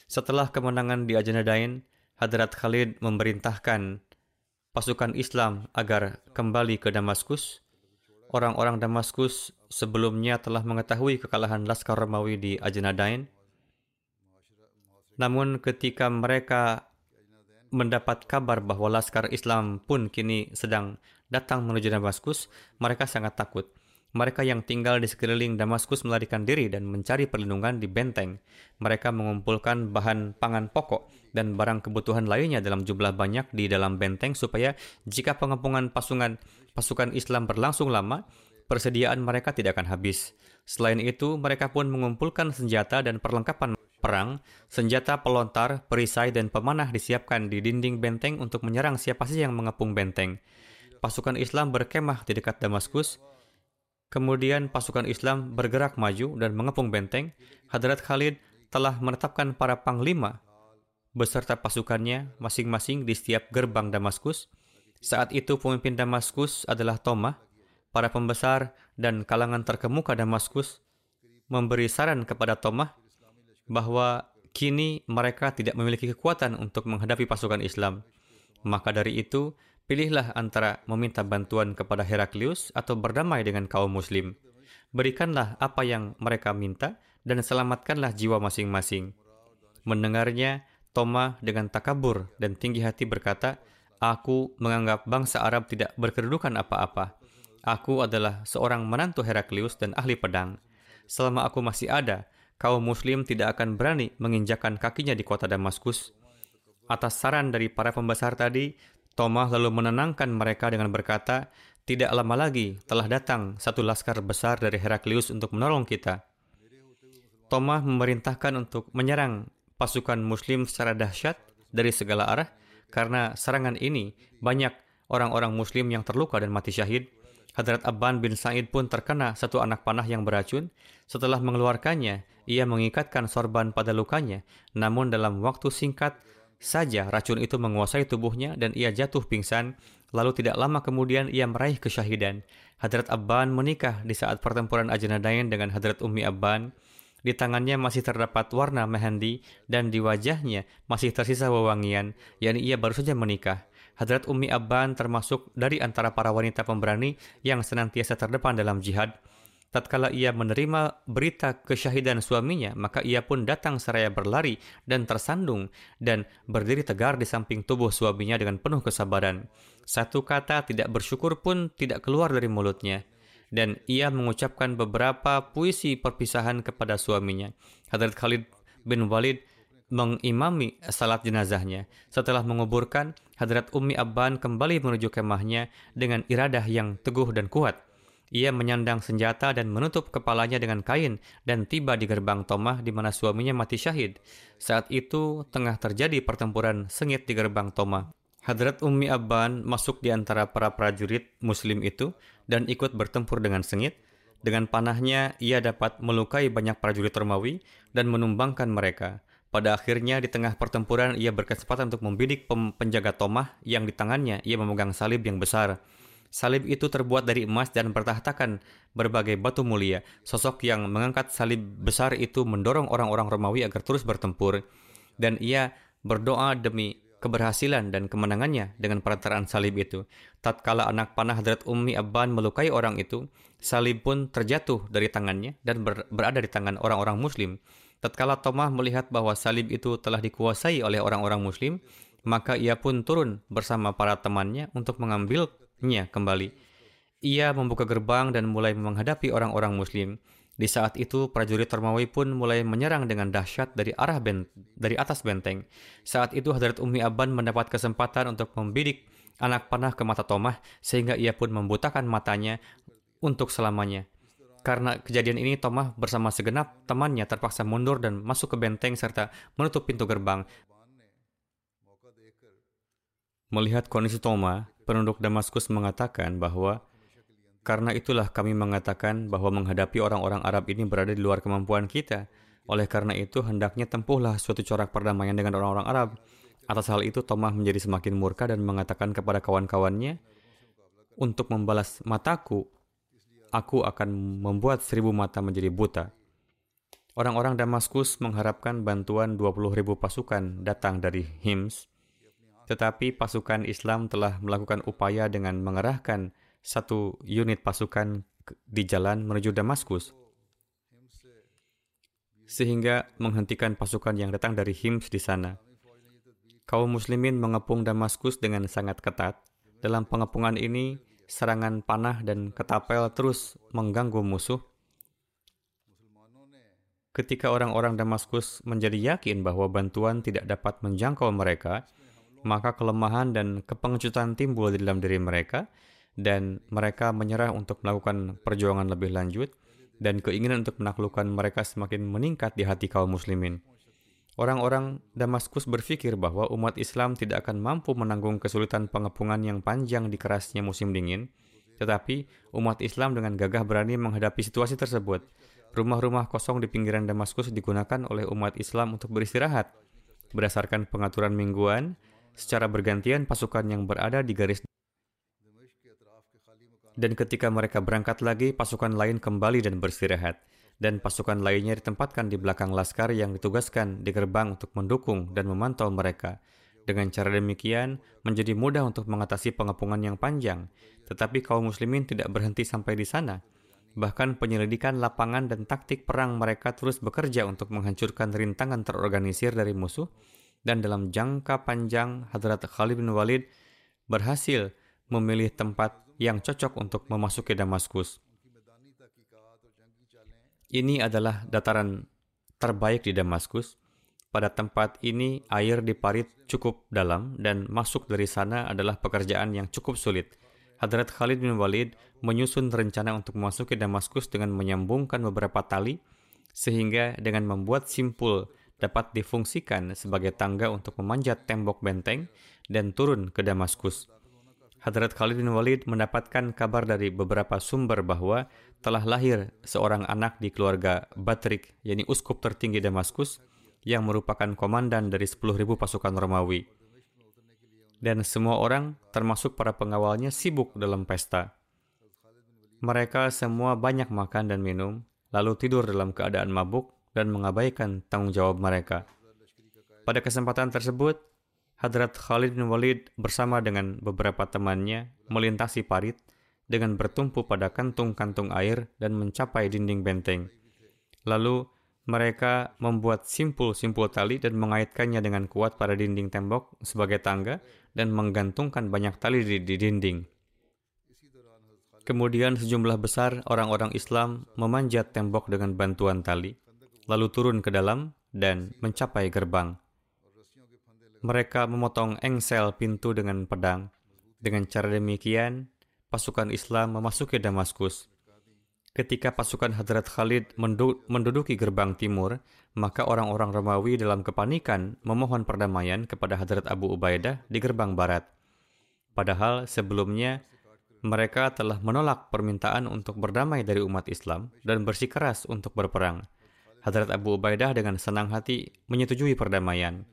setelah kemenangan di Ajnadain, Hadrat Khalid memerintahkan pasukan Islam agar kembali ke Damaskus. Orang-orang Damaskus sebelumnya telah mengetahui kekalahan Laskar Romawi di Ajnadain. Namun ketika mereka mendapat kabar bahwa Laskar Islam pun kini sedang datang menuju Damaskus, mereka sangat takut. Mereka yang tinggal di sekeliling Damaskus melarikan diri dan mencari perlindungan di benteng. Mereka mengumpulkan bahan pangan pokok dan barang kebutuhan lainnya dalam jumlah banyak di dalam benteng supaya jika pengepungan pasukan pasukan Islam berlangsung lama, persediaan mereka tidak akan habis. Selain itu, mereka pun mengumpulkan senjata dan perlengkapan perang, senjata pelontar, perisai, dan pemanah disiapkan di dinding benteng untuk menyerang siapa saja yang mengepung benteng. Pasukan Islam berkemah di dekat Damaskus, Kemudian pasukan Islam bergerak maju dan mengepung benteng. Hadrat Khalid telah menetapkan para panglima beserta pasukannya masing-masing di setiap gerbang Damaskus. Saat itu pemimpin Damaskus adalah Tomah. Para pembesar dan kalangan terkemuka Damaskus memberi saran kepada Tomah bahwa kini mereka tidak memiliki kekuatan untuk menghadapi pasukan Islam. Maka dari itu, Pilihlah antara meminta bantuan kepada Heraklius atau berdamai dengan kaum muslim. Berikanlah apa yang mereka minta dan selamatkanlah jiwa masing-masing. Mendengarnya, Toma dengan takabur dan tinggi hati berkata, Aku menganggap bangsa Arab tidak berkedudukan apa-apa. Aku adalah seorang menantu Heraklius dan ahli pedang. Selama aku masih ada, kaum muslim tidak akan berani menginjakan kakinya di kota Damaskus. Atas saran dari para pembesar tadi, Thomas lalu menenangkan mereka dengan berkata, Tidak lama lagi telah datang satu laskar besar dari Heraklius untuk menolong kita. Tomah memerintahkan untuk menyerang pasukan muslim secara dahsyat dari segala arah karena serangan ini banyak orang-orang muslim yang terluka dan mati syahid. Hadrat Abban bin Said pun terkena satu anak panah yang beracun. Setelah mengeluarkannya, ia mengikatkan sorban pada lukanya. Namun dalam waktu singkat saja racun itu menguasai tubuhnya dan ia jatuh pingsan. Lalu tidak lama kemudian ia meraih kesyahidan. Hadrat Abban menikah di saat pertempuran Ajnadain dengan Hadrat Ummi Abban. Di tangannya masih terdapat warna mehendi dan di wajahnya masih tersisa wewangian, yakni ia baru saja menikah. Hadrat Ummi Abban termasuk dari antara para wanita pemberani yang senantiasa terdepan dalam jihad. Tatkala ia menerima berita kesyahidan suaminya, maka ia pun datang seraya berlari dan tersandung dan berdiri tegar di samping tubuh suaminya dengan penuh kesabaran. Satu kata tidak bersyukur pun tidak keluar dari mulutnya dan ia mengucapkan beberapa puisi perpisahan kepada suaminya. Hadrat Khalid bin Walid mengimami salat jenazahnya. Setelah menguburkan, Hadrat Ummi Abban kembali menuju kemahnya dengan iradah yang teguh dan kuat. Ia menyandang senjata dan menutup kepalanya dengan kain dan tiba di gerbang Tomah di mana suaminya mati syahid. Saat itu tengah terjadi pertempuran sengit di gerbang Tomah. Hadrat Ummi Abban masuk di antara para prajurit muslim itu dan ikut bertempur dengan sengit. Dengan panahnya, ia dapat melukai banyak prajurit Romawi dan menumbangkan mereka. Pada akhirnya, di tengah pertempuran, ia berkesempatan untuk membidik penjaga Tomah yang di tangannya ia memegang salib yang besar. Salib itu terbuat dari emas dan bertahtakan berbagai batu mulia. Sosok yang mengangkat salib besar itu mendorong orang-orang Romawi agar terus bertempur. Dan ia berdoa demi keberhasilan dan kemenangannya dengan perantaraan salib itu. Tatkala anak panah Hadrat Ummi Abban melukai orang itu, salib pun terjatuh dari tangannya dan ber berada di tangan orang-orang muslim. Tatkala Tomah melihat bahwa salib itu telah dikuasai oleh orang-orang muslim, maka ia pun turun bersama para temannya untuk mengambilnya kembali. Ia membuka gerbang dan mulai menghadapi orang-orang muslim. Di saat itu, prajurit Romawi pun mulai menyerang dengan dahsyat dari arah ben dari atas benteng. Saat itu, Hadrat Ummi Abban mendapat kesempatan untuk membidik anak panah ke mata Tomah, sehingga ia pun membutakan matanya untuk selamanya. Karena kejadian ini, Tomah bersama segenap temannya terpaksa mundur dan masuk ke benteng serta menutup pintu gerbang. Melihat kondisi Tomah, penduduk Damaskus mengatakan bahwa karena itulah kami mengatakan bahwa menghadapi orang-orang Arab ini berada di luar kemampuan kita. Oleh karena itu, hendaknya tempuhlah suatu corak perdamaian dengan orang-orang Arab. Atas hal itu, Tomah menjadi semakin murka dan mengatakan kepada kawan-kawannya, untuk membalas mataku, aku akan membuat seribu mata menjadi buta. Orang-orang Damaskus mengharapkan bantuan 20 ribu pasukan datang dari Hims, tetapi pasukan Islam telah melakukan upaya dengan mengerahkan satu unit pasukan di jalan menuju Damaskus, sehingga menghentikan pasukan yang datang dari Hims di sana. Kaum muslimin mengepung Damaskus dengan sangat ketat. Dalam pengepungan ini, serangan panah dan ketapel terus mengganggu musuh. Ketika orang-orang Damaskus menjadi yakin bahwa bantuan tidak dapat menjangkau mereka, maka kelemahan dan kepengecutan timbul di dalam diri mereka, dan mereka menyerah untuk melakukan perjuangan lebih lanjut dan keinginan untuk menaklukkan mereka semakin meningkat di hati kaum muslimin. Orang-orang Damaskus berpikir bahwa umat Islam tidak akan mampu menanggung kesulitan pengepungan yang panjang di kerasnya musim dingin, tetapi umat Islam dengan gagah berani menghadapi situasi tersebut. Rumah-rumah kosong di pinggiran Damaskus digunakan oleh umat Islam untuk beristirahat. Berdasarkan pengaturan mingguan, secara bergantian pasukan yang berada di garis dan ketika mereka berangkat lagi, pasukan lain kembali dan beristirahat. Dan pasukan lainnya ditempatkan di belakang laskar yang ditugaskan di gerbang untuk mendukung dan memantau mereka. Dengan cara demikian, menjadi mudah untuk mengatasi pengepungan yang panjang. Tetapi kaum muslimin tidak berhenti sampai di sana. Bahkan penyelidikan lapangan dan taktik perang mereka terus bekerja untuk menghancurkan rintangan terorganisir dari musuh. Dan dalam jangka panjang, Hadrat Khalid bin Walid berhasil memilih tempat yang cocok untuk memasuki Damaskus. Ini adalah dataran terbaik di Damaskus. Pada tempat ini, air di parit cukup dalam dan masuk dari sana adalah pekerjaan yang cukup sulit. Hadrat Khalid bin Walid menyusun rencana untuk memasuki Damaskus dengan menyambungkan beberapa tali sehingga dengan membuat simpul dapat difungsikan sebagai tangga untuk memanjat tembok benteng dan turun ke Damaskus. Hadrat Khalid bin Walid mendapatkan kabar dari beberapa sumber bahwa telah lahir seorang anak di keluarga Batrik, yakni uskup tertinggi Damaskus, yang merupakan komandan dari 10.000 pasukan Romawi. Dan semua orang, termasuk para pengawalnya, sibuk dalam pesta. Mereka semua banyak makan dan minum, lalu tidur dalam keadaan mabuk dan mengabaikan tanggung jawab mereka. Pada kesempatan tersebut, Hadrat Khalid bin Walid bersama dengan beberapa temannya melintasi parit dengan bertumpu pada kantung-kantung air dan mencapai dinding benteng. Lalu mereka membuat simpul-simpul tali dan mengaitkannya dengan kuat pada dinding tembok sebagai tangga dan menggantungkan banyak tali di, di dinding. Kemudian sejumlah besar orang-orang Islam memanjat tembok dengan bantuan tali, lalu turun ke dalam dan mencapai gerbang. Mereka memotong engsel pintu dengan pedang. Dengan cara demikian, pasukan Islam memasuki Damaskus. Ketika pasukan Hadrat Khalid menduduki gerbang timur, maka orang-orang Romawi dalam kepanikan memohon perdamaian kepada Hadrat Abu Ubaidah di gerbang barat. Padahal sebelumnya mereka telah menolak permintaan untuk berdamai dari umat Islam dan bersikeras untuk berperang. Hadrat Abu Ubaidah dengan senang hati menyetujui perdamaian.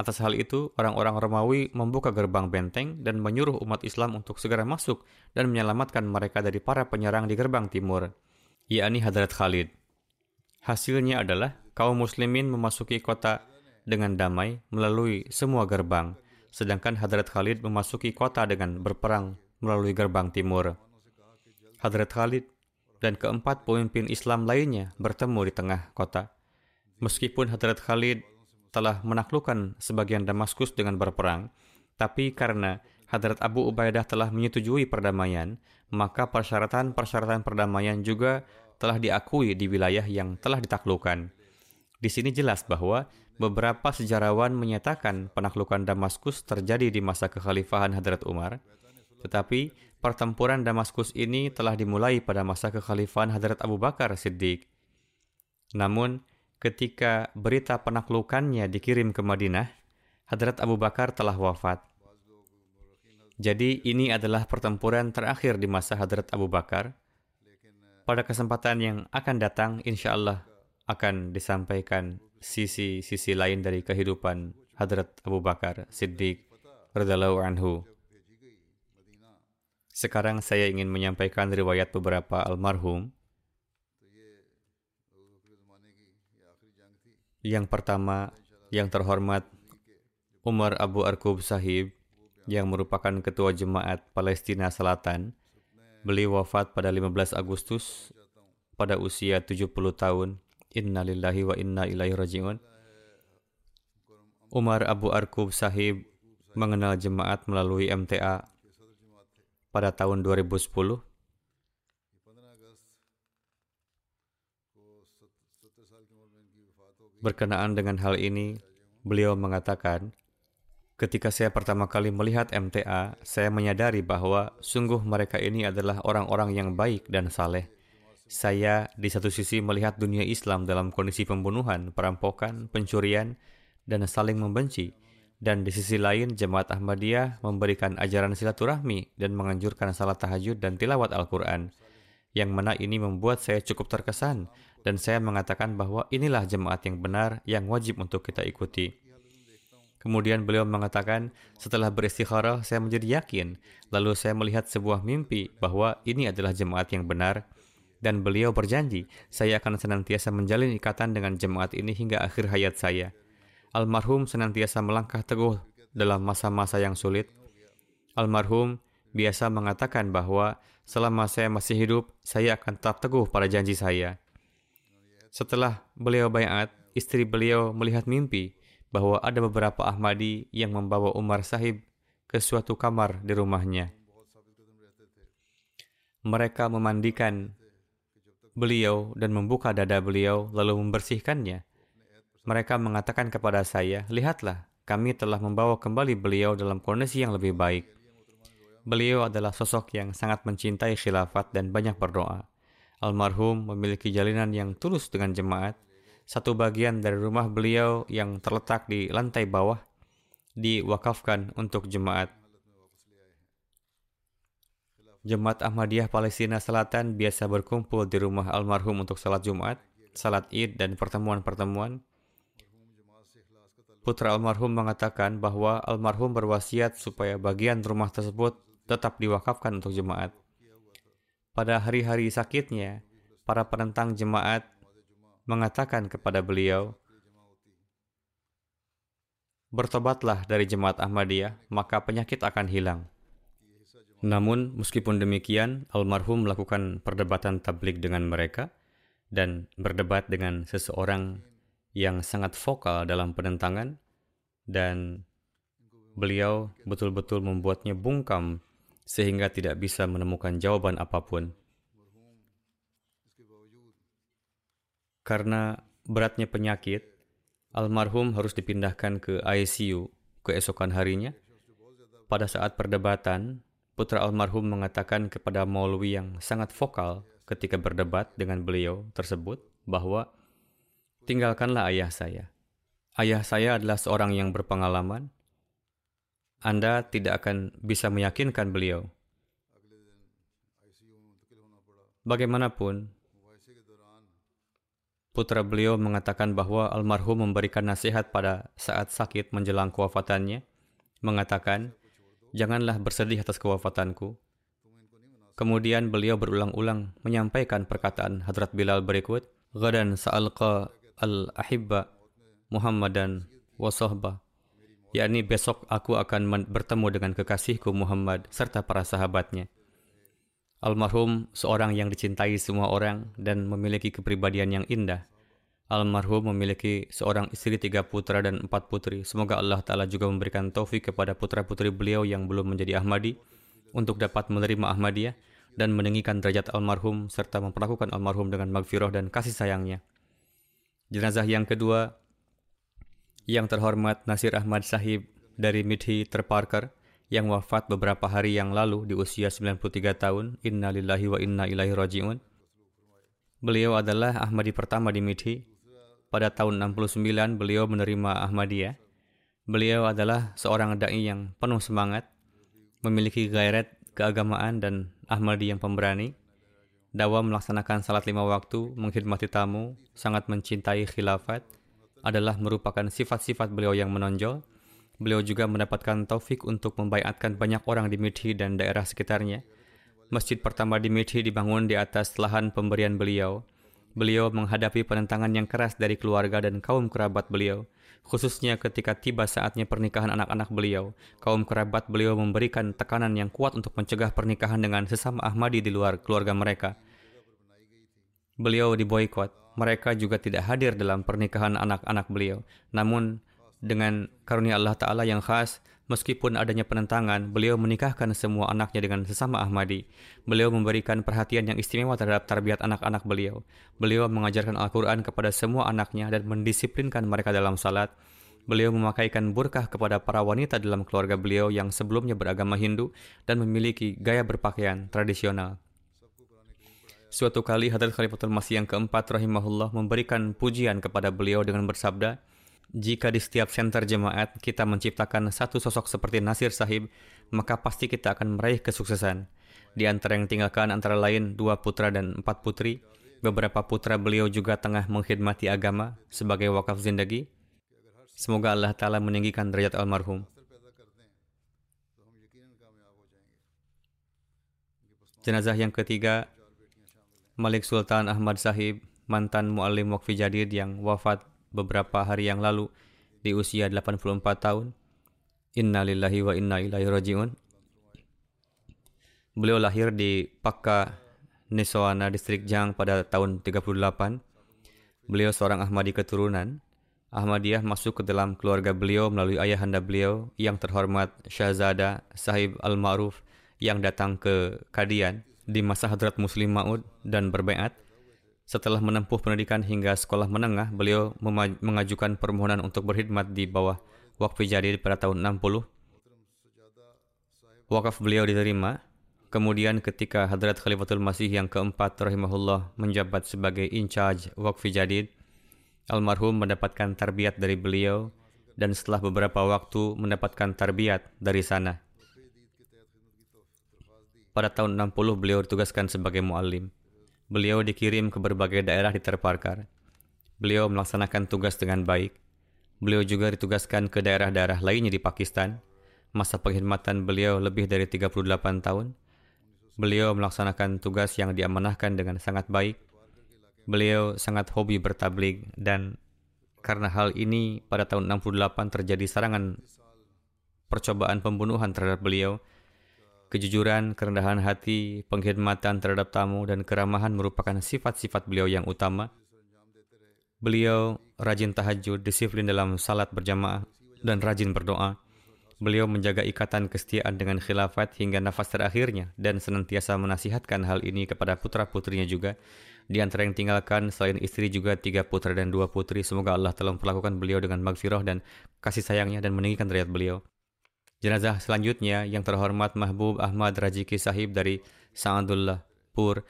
Atas hal itu, orang-orang Romawi membuka gerbang benteng dan menyuruh umat Islam untuk segera masuk dan menyelamatkan mereka dari para penyerang di gerbang timur, yakni Hadrat Khalid. Hasilnya adalah kaum muslimin memasuki kota dengan damai melalui semua gerbang, sedangkan Hadrat Khalid memasuki kota dengan berperang melalui gerbang timur. Hadrat Khalid dan keempat pemimpin Islam lainnya bertemu di tengah kota. Meskipun Hadrat Khalid telah menaklukkan sebagian Damaskus dengan berperang, tapi karena Hadrat Abu Ubaidah telah menyetujui perdamaian, maka persyaratan-persyaratan perdamaian juga telah diakui di wilayah yang telah ditaklukkan. Di sini jelas bahwa beberapa sejarawan menyatakan penaklukan Damaskus terjadi di masa kekhalifahan Hadrat Umar, tetapi pertempuran Damaskus ini telah dimulai pada masa kekhalifahan Hadrat Abu Bakar Siddiq. Namun, ketika berita penaklukannya dikirim ke Madinah, Hadrat Abu Bakar telah wafat. Jadi ini adalah pertempuran terakhir di masa Hadrat Abu Bakar. Pada kesempatan yang akan datang, insya Allah akan disampaikan sisi-sisi lain dari kehidupan Hadrat Abu Bakar Siddiq radhiallahu anhu. Sekarang saya ingin menyampaikan riwayat beberapa almarhum Yang pertama, yang terhormat Umar Abu Arkub Sahib, yang merupakan ketua jemaat Palestina Selatan. Beliau wafat pada 15 Agustus pada usia 70 tahun. Inna lillahi wa inna ilaihi raji'un. Umar Abu Arkub Sahib mengenal jemaat melalui MTA pada tahun 2010 Berkenaan dengan hal ini, beliau mengatakan, Ketika saya pertama kali melihat MTA, saya menyadari bahwa sungguh mereka ini adalah orang-orang yang baik dan saleh. Saya di satu sisi melihat dunia Islam dalam kondisi pembunuhan, perampokan, pencurian, dan saling membenci. Dan di sisi lain, Jemaat Ahmadiyah memberikan ajaran silaturahmi dan menganjurkan salat tahajud dan tilawat Al-Quran. Yang mana ini membuat saya cukup terkesan dan saya mengatakan bahwa inilah jemaat yang benar yang wajib untuk kita ikuti. Kemudian beliau mengatakan, setelah beristikharah, saya menjadi yakin. Lalu saya melihat sebuah mimpi bahwa ini adalah jemaat yang benar. Dan beliau berjanji, saya akan senantiasa menjalin ikatan dengan jemaat ini hingga akhir hayat saya. Almarhum senantiasa melangkah teguh dalam masa-masa yang sulit. Almarhum biasa mengatakan bahwa selama saya masih hidup, saya akan tetap teguh pada janji saya. Setelah beliau bayat, istri beliau melihat mimpi bahwa ada beberapa Ahmadi yang membawa Umar sahib ke suatu kamar di rumahnya. Mereka memandikan beliau dan membuka dada beliau lalu membersihkannya. Mereka mengatakan kepada saya, "Lihatlah, kami telah membawa kembali beliau dalam kondisi yang lebih baik." Beliau adalah sosok yang sangat mencintai khilafat dan banyak berdoa. Almarhum memiliki jalinan yang tulus dengan jemaat. Satu bagian dari rumah beliau yang terletak di lantai bawah diwakafkan untuk jemaat. Jemaat Ahmadiyah Palestina Selatan biasa berkumpul di rumah almarhum untuk salat Jumat, salat Id, dan pertemuan-pertemuan. Putra almarhum mengatakan bahwa almarhum berwasiat supaya bagian rumah tersebut tetap diwakafkan untuk jemaat. Pada hari-hari sakitnya, para penentang jemaat mengatakan kepada beliau, Bertobatlah dari jemaat Ahmadiyah, maka penyakit akan hilang. Namun, meskipun demikian, almarhum melakukan perdebatan tablik dengan mereka dan berdebat dengan seseorang yang sangat vokal dalam penentangan dan beliau betul-betul membuatnya bungkam sehingga tidak bisa menemukan jawaban apa pun. Karena beratnya penyakit, almarhum harus dipindahkan ke ICU keesokan harinya. Pada saat perdebatan, putra almarhum mengatakan kepada Maulwi yang sangat vokal ketika berdebat dengan beliau tersebut bahwa tinggalkanlah ayah saya. Ayah saya adalah seorang yang berpengalaman. Anda tidak akan bisa meyakinkan beliau. Bagaimanapun, Putra beliau mengatakan bahwa almarhum memberikan nasihat pada saat sakit menjelang kewafatannya, mengatakan, "Janganlah bersedih atas kewafatanku." Kemudian beliau berulang-ulang menyampaikan perkataan Hadrat Bilal berikut, "Gadan sa'alqa al-ahibba Muhammadan wa sahbah." yakni besok aku akan bertemu dengan kekasihku Muhammad serta para sahabatnya. Almarhum seorang yang dicintai semua orang dan memiliki kepribadian yang indah. Almarhum memiliki seorang istri, tiga putra dan empat putri. Semoga Allah Ta'ala juga memberikan taufik kepada putra-putri beliau yang belum menjadi Ahmadi untuk dapat menerima Ahmadiyah dan meninggikan derajat almarhum serta memperlakukan almarhum dengan magfirah dan kasih sayangnya. Jenazah yang kedua, yang terhormat Nasir Ahmad Sahib dari Midhi Terparker, yang wafat beberapa hari yang lalu di usia 93 tahun. Inna lillahi wa inna ilaihi raji'un. Beliau adalah Ahmadi pertama di Midhi. Pada tahun 69 beliau menerima Ahmadiyah. Beliau adalah seorang da'i yang penuh semangat, memiliki gairet, keagamaan, dan Ahmadi yang pemberani. Dawa melaksanakan salat lima waktu, menghormati tamu, sangat mencintai khilafat, adalah merupakan sifat-sifat beliau yang menonjol, Beliau juga mendapatkan taufik untuk membayatkan banyak orang di Midhi dan daerah sekitarnya. Masjid pertama di Midhi dibangun di atas lahan pemberian beliau. Beliau menghadapi penentangan yang keras dari keluarga dan kaum kerabat beliau, khususnya ketika tiba saatnya pernikahan anak-anak beliau. Kaum kerabat beliau memberikan tekanan yang kuat untuk mencegah pernikahan dengan sesama Ahmadi di luar keluarga mereka. Beliau diboykot. Mereka juga tidak hadir dalam pernikahan anak-anak beliau. Namun, dengan karunia Allah Ta'ala yang khas, meskipun adanya penentangan, beliau menikahkan semua anaknya dengan sesama Ahmadi. Beliau memberikan perhatian yang istimewa terhadap tarbiyat anak-anak beliau. Beliau mengajarkan Al-Quran kepada semua anaknya dan mendisiplinkan mereka dalam salat. Beliau memakaikan burkah kepada para wanita dalam keluarga beliau yang sebelumnya beragama Hindu dan memiliki gaya berpakaian tradisional. Suatu kali Hadrat Khalifatul Masih yang keempat rahimahullah memberikan pujian kepada beliau dengan bersabda, jika di setiap center jemaat kita menciptakan satu sosok seperti Nasir Sahib, maka pasti kita akan meraih kesuksesan. Di antara yang tinggalkan antara lain dua putra dan empat putri, beberapa putra beliau juga tengah mengkhidmati agama sebagai wakaf zindagi. Semoga Allah Ta'ala meninggikan derajat almarhum. Jenazah yang ketiga, Malik Sultan Ahmad Sahib, mantan muallim wakfi jadid yang wafat beberapa hari yang lalu di usia 84 tahun. Inna lillahi wa inna ilaihi raji'un. Beliau lahir di Pakka, Nesoana, distrik Jang pada tahun 38. Beliau seorang Ahmadi keturunan. Ahmadiyah masuk ke dalam keluarga beliau melalui ayahanda beliau yang terhormat Syahzada Sahib Al-Ma'ruf yang datang ke Kadian di masa Hadrat Muslim Ma'ud dan berbaiat. Setelah menempuh pendidikan hingga sekolah menengah, beliau mengajukan permohonan untuk berkhidmat di bawah Wakfi Jadid pada tahun 60. wakaf beliau diterima. Kemudian ketika Hadrat Khalifatul Masih yang keempat rahimahullah menjabat sebagai in charge wakfi jadid, almarhum mendapatkan tarbiyat dari beliau dan setelah beberapa waktu mendapatkan tarbiyat dari sana. Pada tahun 60 beliau ditugaskan sebagai muallim. Beliau dikirim ke berbagai daerah di Terparkar. Beliau melaksanakan tugas dengan baik. Beliau juga ditugaskan ke daerah-daerah lainnya di Pakistan. Masa pengkhidmatan beliau lebih dari 38 tahun. Beliau melaksanakan tugas yang diamanahkan dengan sangat baik. Beliau sangat hobi bertablik dan karena hal ini pada tahun 68 terjadi serangan percobaan pembunuhan terhadap beliau Kejujuran, kerendahan hati, pengkhidmatan terhadap tamu, dan keramahan merupakan sifat-sifat beliau yang utama. Beliau rajin tahajud, disiplin dalam salat berjamaah, dan rajin berdoa. Beliau menjaga ikatan kesetiaan dengan khilafat hingga nafas terakhirnya dan senantiasa menasihatkan hal ini kepada putra-putrinya juga. Di antara yang tinggalkan selain istri juga tiga putra dan dua putri. Semoga Allah telah memperlakukan beliau dengan magfirah dan kasih sayangnya dan meninggikan derajat beliau. Jenazah selanjutnya yang terhormat Mahbub Ahmad Rajiki Sahib dari Sa'adullah Pur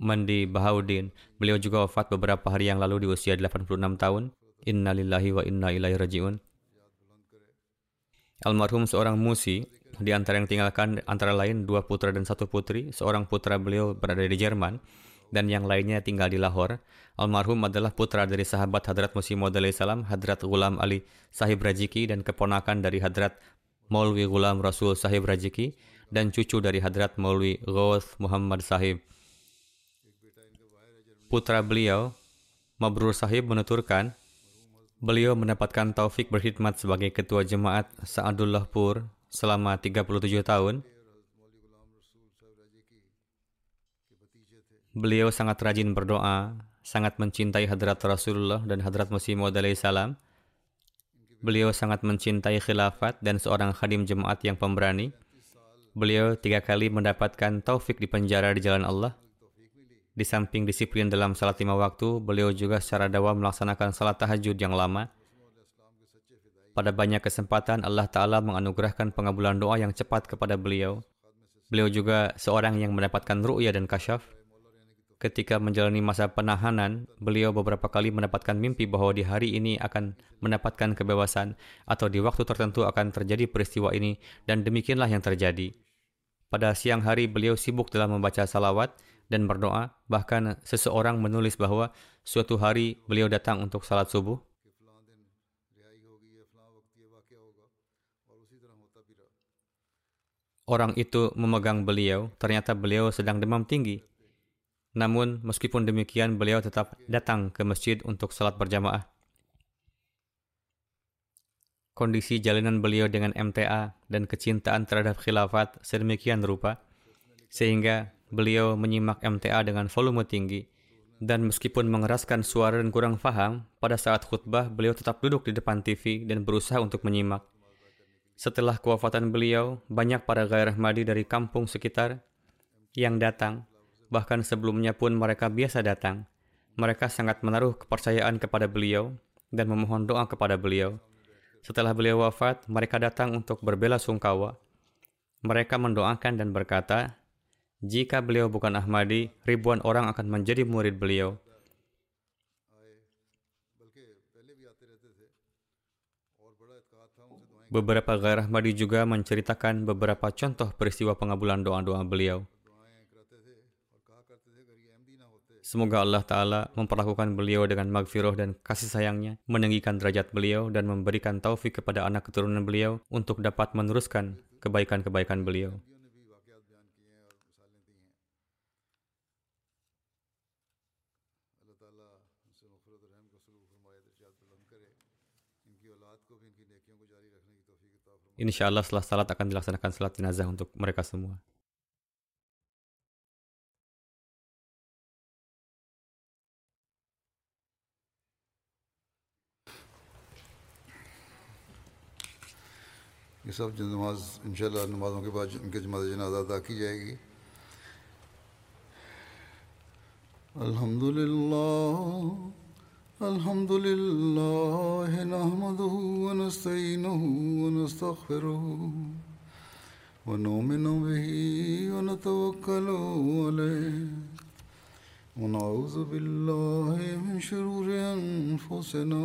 Mandi Bahaudin. Beliau juga wafat beberapa hari yang lalu di usia 86 tahun. Inna lillahi wa inna ilaihi raji'un. Almarhum seorang musi, di antara yang tinggalkan antara lain dua putra dan satu putri. Seorang putra beliau berada di Jerman dan yang lainnya tinggal di Lahore. Almarhum adalah putra dari sahabat Hadrat Musi Maud salam, Hadrat Ghulam Ali Sahib Rajiki dan keponakan dari Hadrat Maulwi Ghulam Rasul Sahib Rajiki dan cucu dari Hadrat Maulwi Ghaus Muhammad Sahib. Putra beliau, Mabrur Sahib menuturkan, beliau mendapatkan taufik berkhidmat sebagai ketua jemaat Sa'adullah Pur selama 37 tahun. Beliau sangat rajin berdoa, sangat mencintai Hadrat Rasulullah dan Hadrat Masih Maud salam Beliau sangat mencintai khilafat dan seorang khadim jemaat yang pemberani. Beliau tiga kali mendapatkan taufik di penjara di jalan Allah. Di samping disiplin dalam salat lima waktu, beliau juga secara dawam melaksanakan salat tahajud yang lama. Pada banyak kesempatan, Allah Ta'ala menganugerahkan pengabulan doa yang cepat kepada beliau. Beliau juga seorang yang mendapatkan ru'ya dan kasyaf. Ketika menjalani masa penahanan, beliau beberapa kali mendapatkan mimpi bahwa di hari ini akan mendapatkan kebebasan atau di waktu tertentu akan terjadi peristiwa ini dan demikianlah yang terjadi. Pada siang hari beliau sibuk dalam membaca salawat dan berdoa, bahkan seseorang menulis bahwa suatu hari beliau datang untuk salat subuh. Orang itu memegang beliau, ternyata beliau sedang demam tinggi. Namun, meskipun demikian, beliau tetap datang ke masjid untuk salat berjamaah. Kondisi jalinan beliau dengan MTA dan kecintaan terhadap khilafat sedemikian rupa, sehingga beliau menyimak MTA dengan volume tinggi. Dan meskipun mengeraskan suara dan kurang faham, pada saat khutbah beliau tetap duduk di depan TV dan berusaha untuk menyimak. Setelah kewafatan beliau, banyak para gairah madi dari kampung sekitar yang datang Bahkan sebelumnya pun mereka biasa datang. Mereka sangat menaruh kepercayaan kepada beliau dan memohon doa kepada beliau. Setelah beliau wafat, mereka datang untuk berbela sungkawa. Mereka mendoakan dan berkata, jika beliau bukan Ahmadi, ribuan orang akan menjadi murid beliau. Beberapa gairah Ahmadi juga menceritakan beberapa contoh peristiwa pengabulan doa-doa beliau. Semoga Allah Ta'ala memperlakukan beliau dengan magfirah dan kasih sayangnya, meninggikan derajat beliau dan memberikan taufik kepada anak keturunan beliau untuk dapat meneruskan kebaikan-kebaikan beliau. Insya Allah setelah salat akan dilaksanakan salat jenazah untuk mereka semua. یہ سب جو نماز انشاءاللہ نمازوں کے بعد ان کے جماعت جنازہ ادا کی جائے گی۔ الحمد للہ الحمد للہ نحمده ونستعینه ونستغفره ونؤمن به ونتوكل عليه ونعوذ بالله من شرور أنفسنا